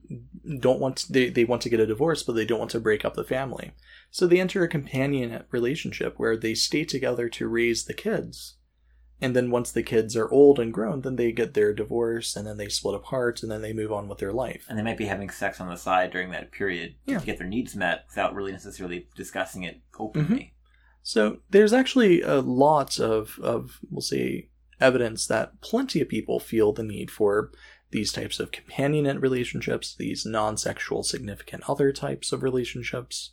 S1: don't want to, they, they want to get a divorce but they don't want to break up the family so they enter a companion relationship where they stay together to raise the kids and then once the kids are old and grown then they get their divorce and then they split apart and then they move on with their life
S2: and they might be having sex on the side during that period yeah. to get their needs met without really necessarily discussing it openly mm-hmm.
S1: so there's actually a lot of of we'll say evidence that plenty of people feel the need for these types of companionate relationships, these non-sexual significant other types of relationships.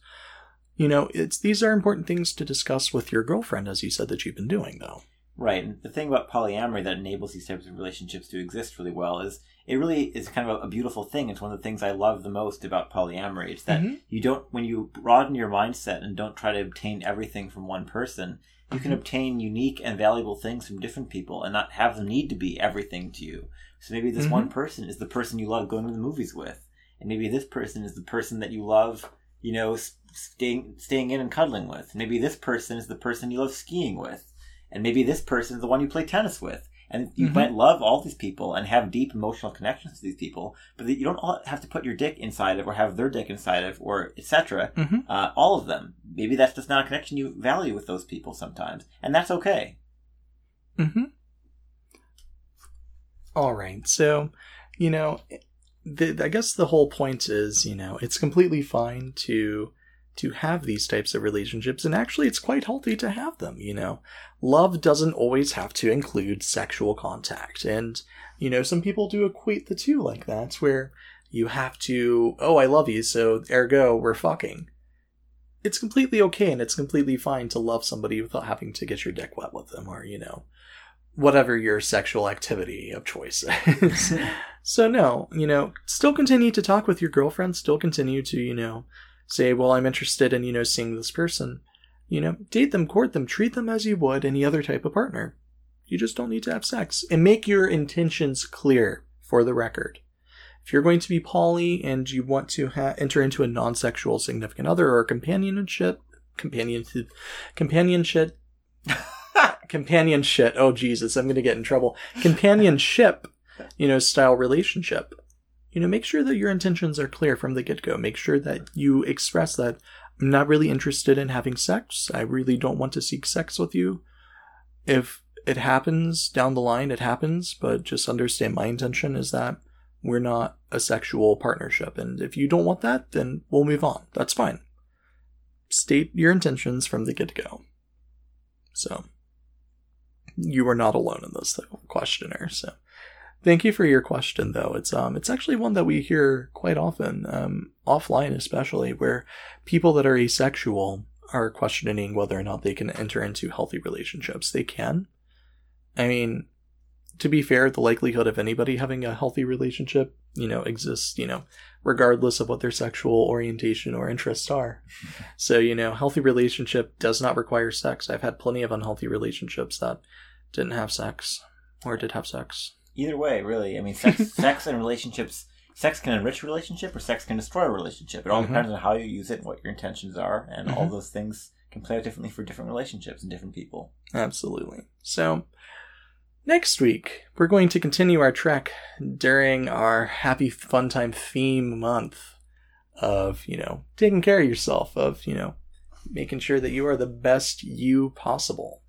S1: You know, it's these are important things to discuss with your girlfriend, as you said that you've been doing, though.
S2: Right. And the thing about polyamory that enables these types of relationships to exist really well is it really is kind of a, a beautiful thing. It's one of the things I love the most about polyamory. It's that mm-hmm. you don't, when you broaden your mindset and don't try to obtain everything from one person, you can mm-hmm. obtain unique and valuable things from different people and not have them need to be everything to you. So maybe this mm-hmm. one person is the person you love going to the movies with, and maybe this person is the person that you love, you know, staying staying in and cuddling with. Maybe this person is the person you love skiing with, and maybe this person is the one you play tennis with. And you mm-hmm. might love all these people and have deep emotional connections to these people, but you don't have to put your dick inside of or have their dick inside of or etc. Mm-hmm. Uh, all of them. Maybe that's just not a connection you value with those people sometimes, and that's okay.
S1: Mm-hmm. All right. So, you know, the, I guess the whole point is, you know, it's completely fine to to have these types of relationships and actually it's quite healthy to have them, you know. Love doesn't always have to include sexual contact and you know, some people do equate the two like that where you have to, oh, I love you, so ergo we're fucking. It's completely okay and it's completely fine to love somebody without having to get your dick wet with them or, you know, whatever your sexual activity of choice is. so no, you know, still continue to talk with your girlfriend, still continue to, you know, say, well, I'm interested in, you know, seeing this person. You know, date them, court them, treat them as you would any other type of partner. You just don't need to have sex. And make your intentions clear for the record. If you're going to be poly and you want to ha- enter into a non-sexual significant other or companionship, companionship, companionship, companionship. Oh Jesus, I'm going to get in trouble. Companionship, you know, style relationship. You know, make sure that your intentions are clear from the get-go. Make sure that you express that I'm not really interested in having sex. I really don't want to seek sex with you. If it happens down the line, it happens, but just understand my intention is that we're not a sexual partnership. And if you don't want that, then we'll move on. That's fine. State your intentions from the get go. So, you are not alone in this questioner. So, thank you for your question though. It's um, it's actually one that we hear quite often, um, offline especially, where people that are asexual are questioning whether or not they can enter into healthy relationships. They can. I mean, to be fair, the likelihood of anybody having a healthy relationship, you know, exists, you know, regardless of what their sexual orientation or interests are. So, you know, healthy relationship does not require sex. I've had plenty of unhealthy relationships that didn't have sex or did have sex.
S2: Either way, really. I mean, sex, sex and relationships, sex can enrich a relationship or sex can destroy a relationship. It all
S1: Mhm.
S2: depends on how you use it and what your intentions are, and all
S1: Mhm.
S2: those things can play out differently for different relationships and different people.
S1: Absolutely. So, next week, we're going to continue our trek during our Happy Fun Time theme month of, you know, taking care of yourself, of, you know, making sure that you are the best you possible.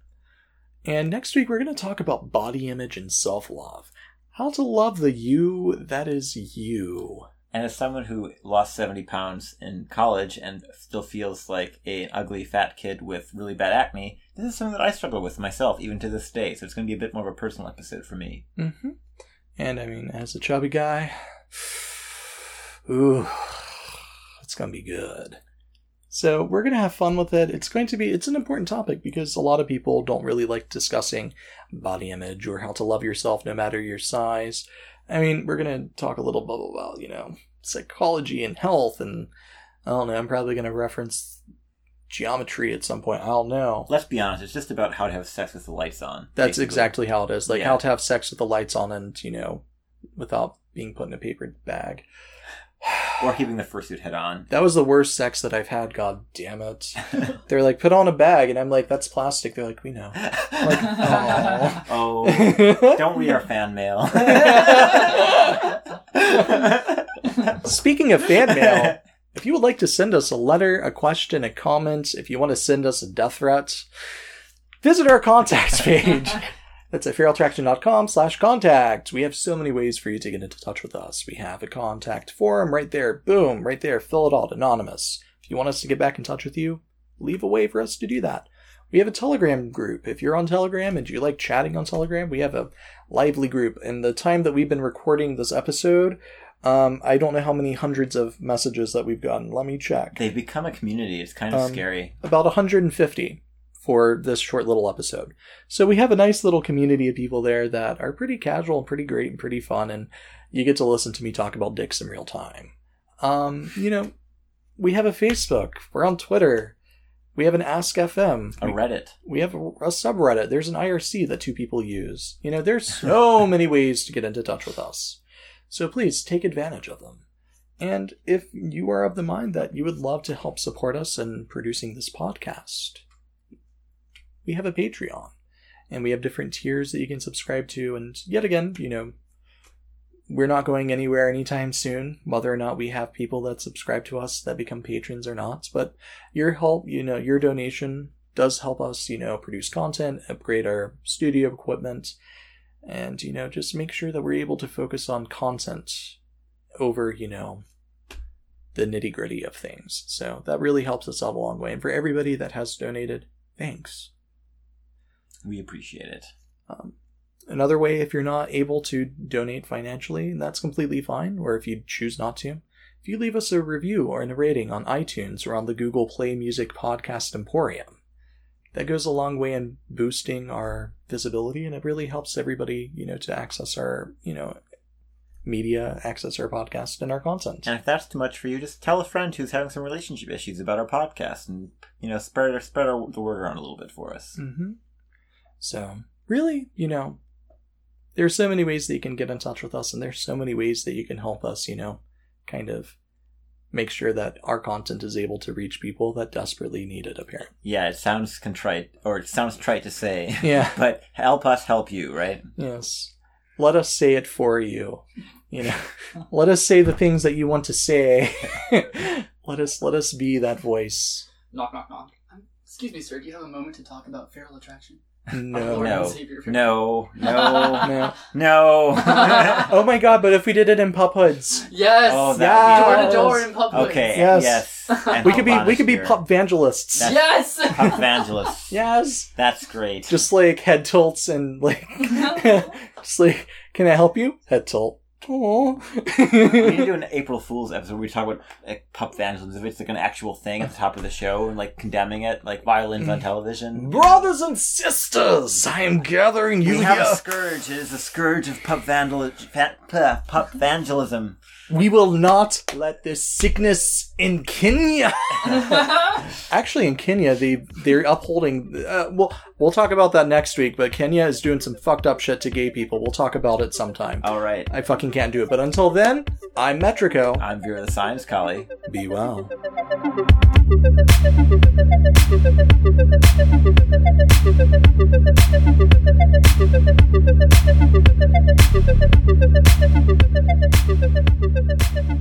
S1: And next week, we're going to talk about body image and self love. How to love the you that is you.
S2: And as someone who lost 70 pounds in college and still feels like a, an ugly fat kid with really bad acne, this is something that I struggle with myself even to this day. So it's going to be a bit more of a personal episode for me.
S1: Mm-hmm. And I mean, as a chubby guy, ooh, it's gonna be good. So we're gonna have fun with it. It's going to be it's an important topic because a lot of people don't really like discussing body image or how to love yourself no matter your size. I mean, we're gonna talk a little bit about you know psychology and health, and I don't know. I'm probably gonna reference geometry at some point. I don't know.
S2: Let's be honest, it's just about how to have sex with the lights on.
S1: That's
S2: basically.
S1: exactly how it is. Like
S2: Yeah.
S1: how to have sex with the lights on and, you know, without being put in a paper bag.
S2: Or keeping the fursuit head on.
S1: That was the worst sex that I've had, god damn it. They're like, put on a bag, and I'm like, that's plastic. They're like, we know. aw.
S2: oh, don't read our fan mail.
S1: Speaking of fan mail, if you would like to send us a letter, a question, a comment, if you want to send us a death threat, visit our contacts page. That's at feralattraction.com slash contact. We have so many ways for you to get into touch with us. We have a contact form right there. Boom, right there. Fill it out. Anonymous. If you want us to get back in touch with you, leave a way for us to do that. We have a Telegram group. If you're on Telegram and you like chatting on Telegram, we have a lively group. And the time that we've been recording this episode, um, I don't know how many hundreds of messages that we've gotten. Let me check.
S2: They've become a community. It's kind of
S1: Um,
S2: scary.
S1: About 150 for this short little episode. So we have a nice little community of people there that are pretty casual and pretty great and pretty fun, and you get to listen to me talk about dicks in real time. Um, you know, we have a Facebook. We're on Twitter. We have an Ask FM.
S2: A Reddit.
S1: We have a, a subreddit. There's an IRC that two people use. You know, there's so many ways to get into touch with us. So please take advantage of them. And if you are of the mind that you would love to help support us in producing this podcast, we have a Patreon. And we have different tiers that you can subscribe to. And yet again, you know, we're not going anywhere anytime soon, whether or not we have people that subscribe to us that become patrons or not. But your help, you know, your donation does help us, you know, produce content, upgrade our studio equipment, and, you know, just make sure that we're able to focus on content over, you know, the nitty gritty of things. So that really helps us out a long way. And for everybody that has donated, thanks.
S2: We appreciate it.
S1: Um, another way, if you're not able to donate financially, that's completely fine, or if you choose not to, if you leave us a review or a rating on iTunes or on the Google Play Music Podcast Emporium, that goes a long way in boosting our visibility, and it really helps everybody, you know, to access our, you know, media, access our podcast and our content.
S2: And if that's too much for you, just tell a friend who's having some relationship issues about our podcast, and you know, spread spread our, the word around a little bit for us.
S1: hmm So, really, you know, there's so many ways that you can get in touch with us, and there's so many ways that you can help us, you know, kind of make sure that our content is able to reach people that desperately need it, apparently.
S2: Yeah, it sounds contrite, or it sounds trite to say,
S1: Yeah.
S2: but help us help you, right?
S1: Yes. Let us say it for you. You know, let us say the things that you want to say. let us let us be that voice.
S3: knock, knock, knock. Um, Excuse me, sir. Do you have a moment to talk about feral attraction?
S1: No.
S2: No. No, no,
S1: No.
S2: no.
S1: Oh my god, but if we did it in pup hoods.
S3: Yes.
S2: Oh,
S3: door to door
S1: Yes.
S3: in public.
S2: okay,
S1: Yes.
S2: yes. And
S1: We could be we could be
S2: Honest
S1: pup evangelists.
S3: Yes.
S2: Pup evangelists.
S1: Yes.
S2: That's great.
S1: Just like head tilts and like just like can I help you? Head tilt. Aww.
S2: we need to do an April Fool's episode where we talk about like, pup evangelism. If it's like an actual thing at the top of the show and like condemning it, like violence on mm. television.
S1: Brothers and sisters, I am gathering you
S2: we have
S1: here.
S2: a scourge. It is a scourge of pup vandalism. Pup evangelism.
S1: We will not let this sickness in Kenya. Actually, in Kenya, they they're upholding. Uh, well, we'll talk about that next week. But Kenya is doing some fucked up shit to gay people. We'll talk about it sometime.
S2: All right.
S1: I fucking can't do it. But until then, I'm Metrico.
S2: I'm Vero the Science Collie.
S1: Be well. Thank you.
S4: Thank you.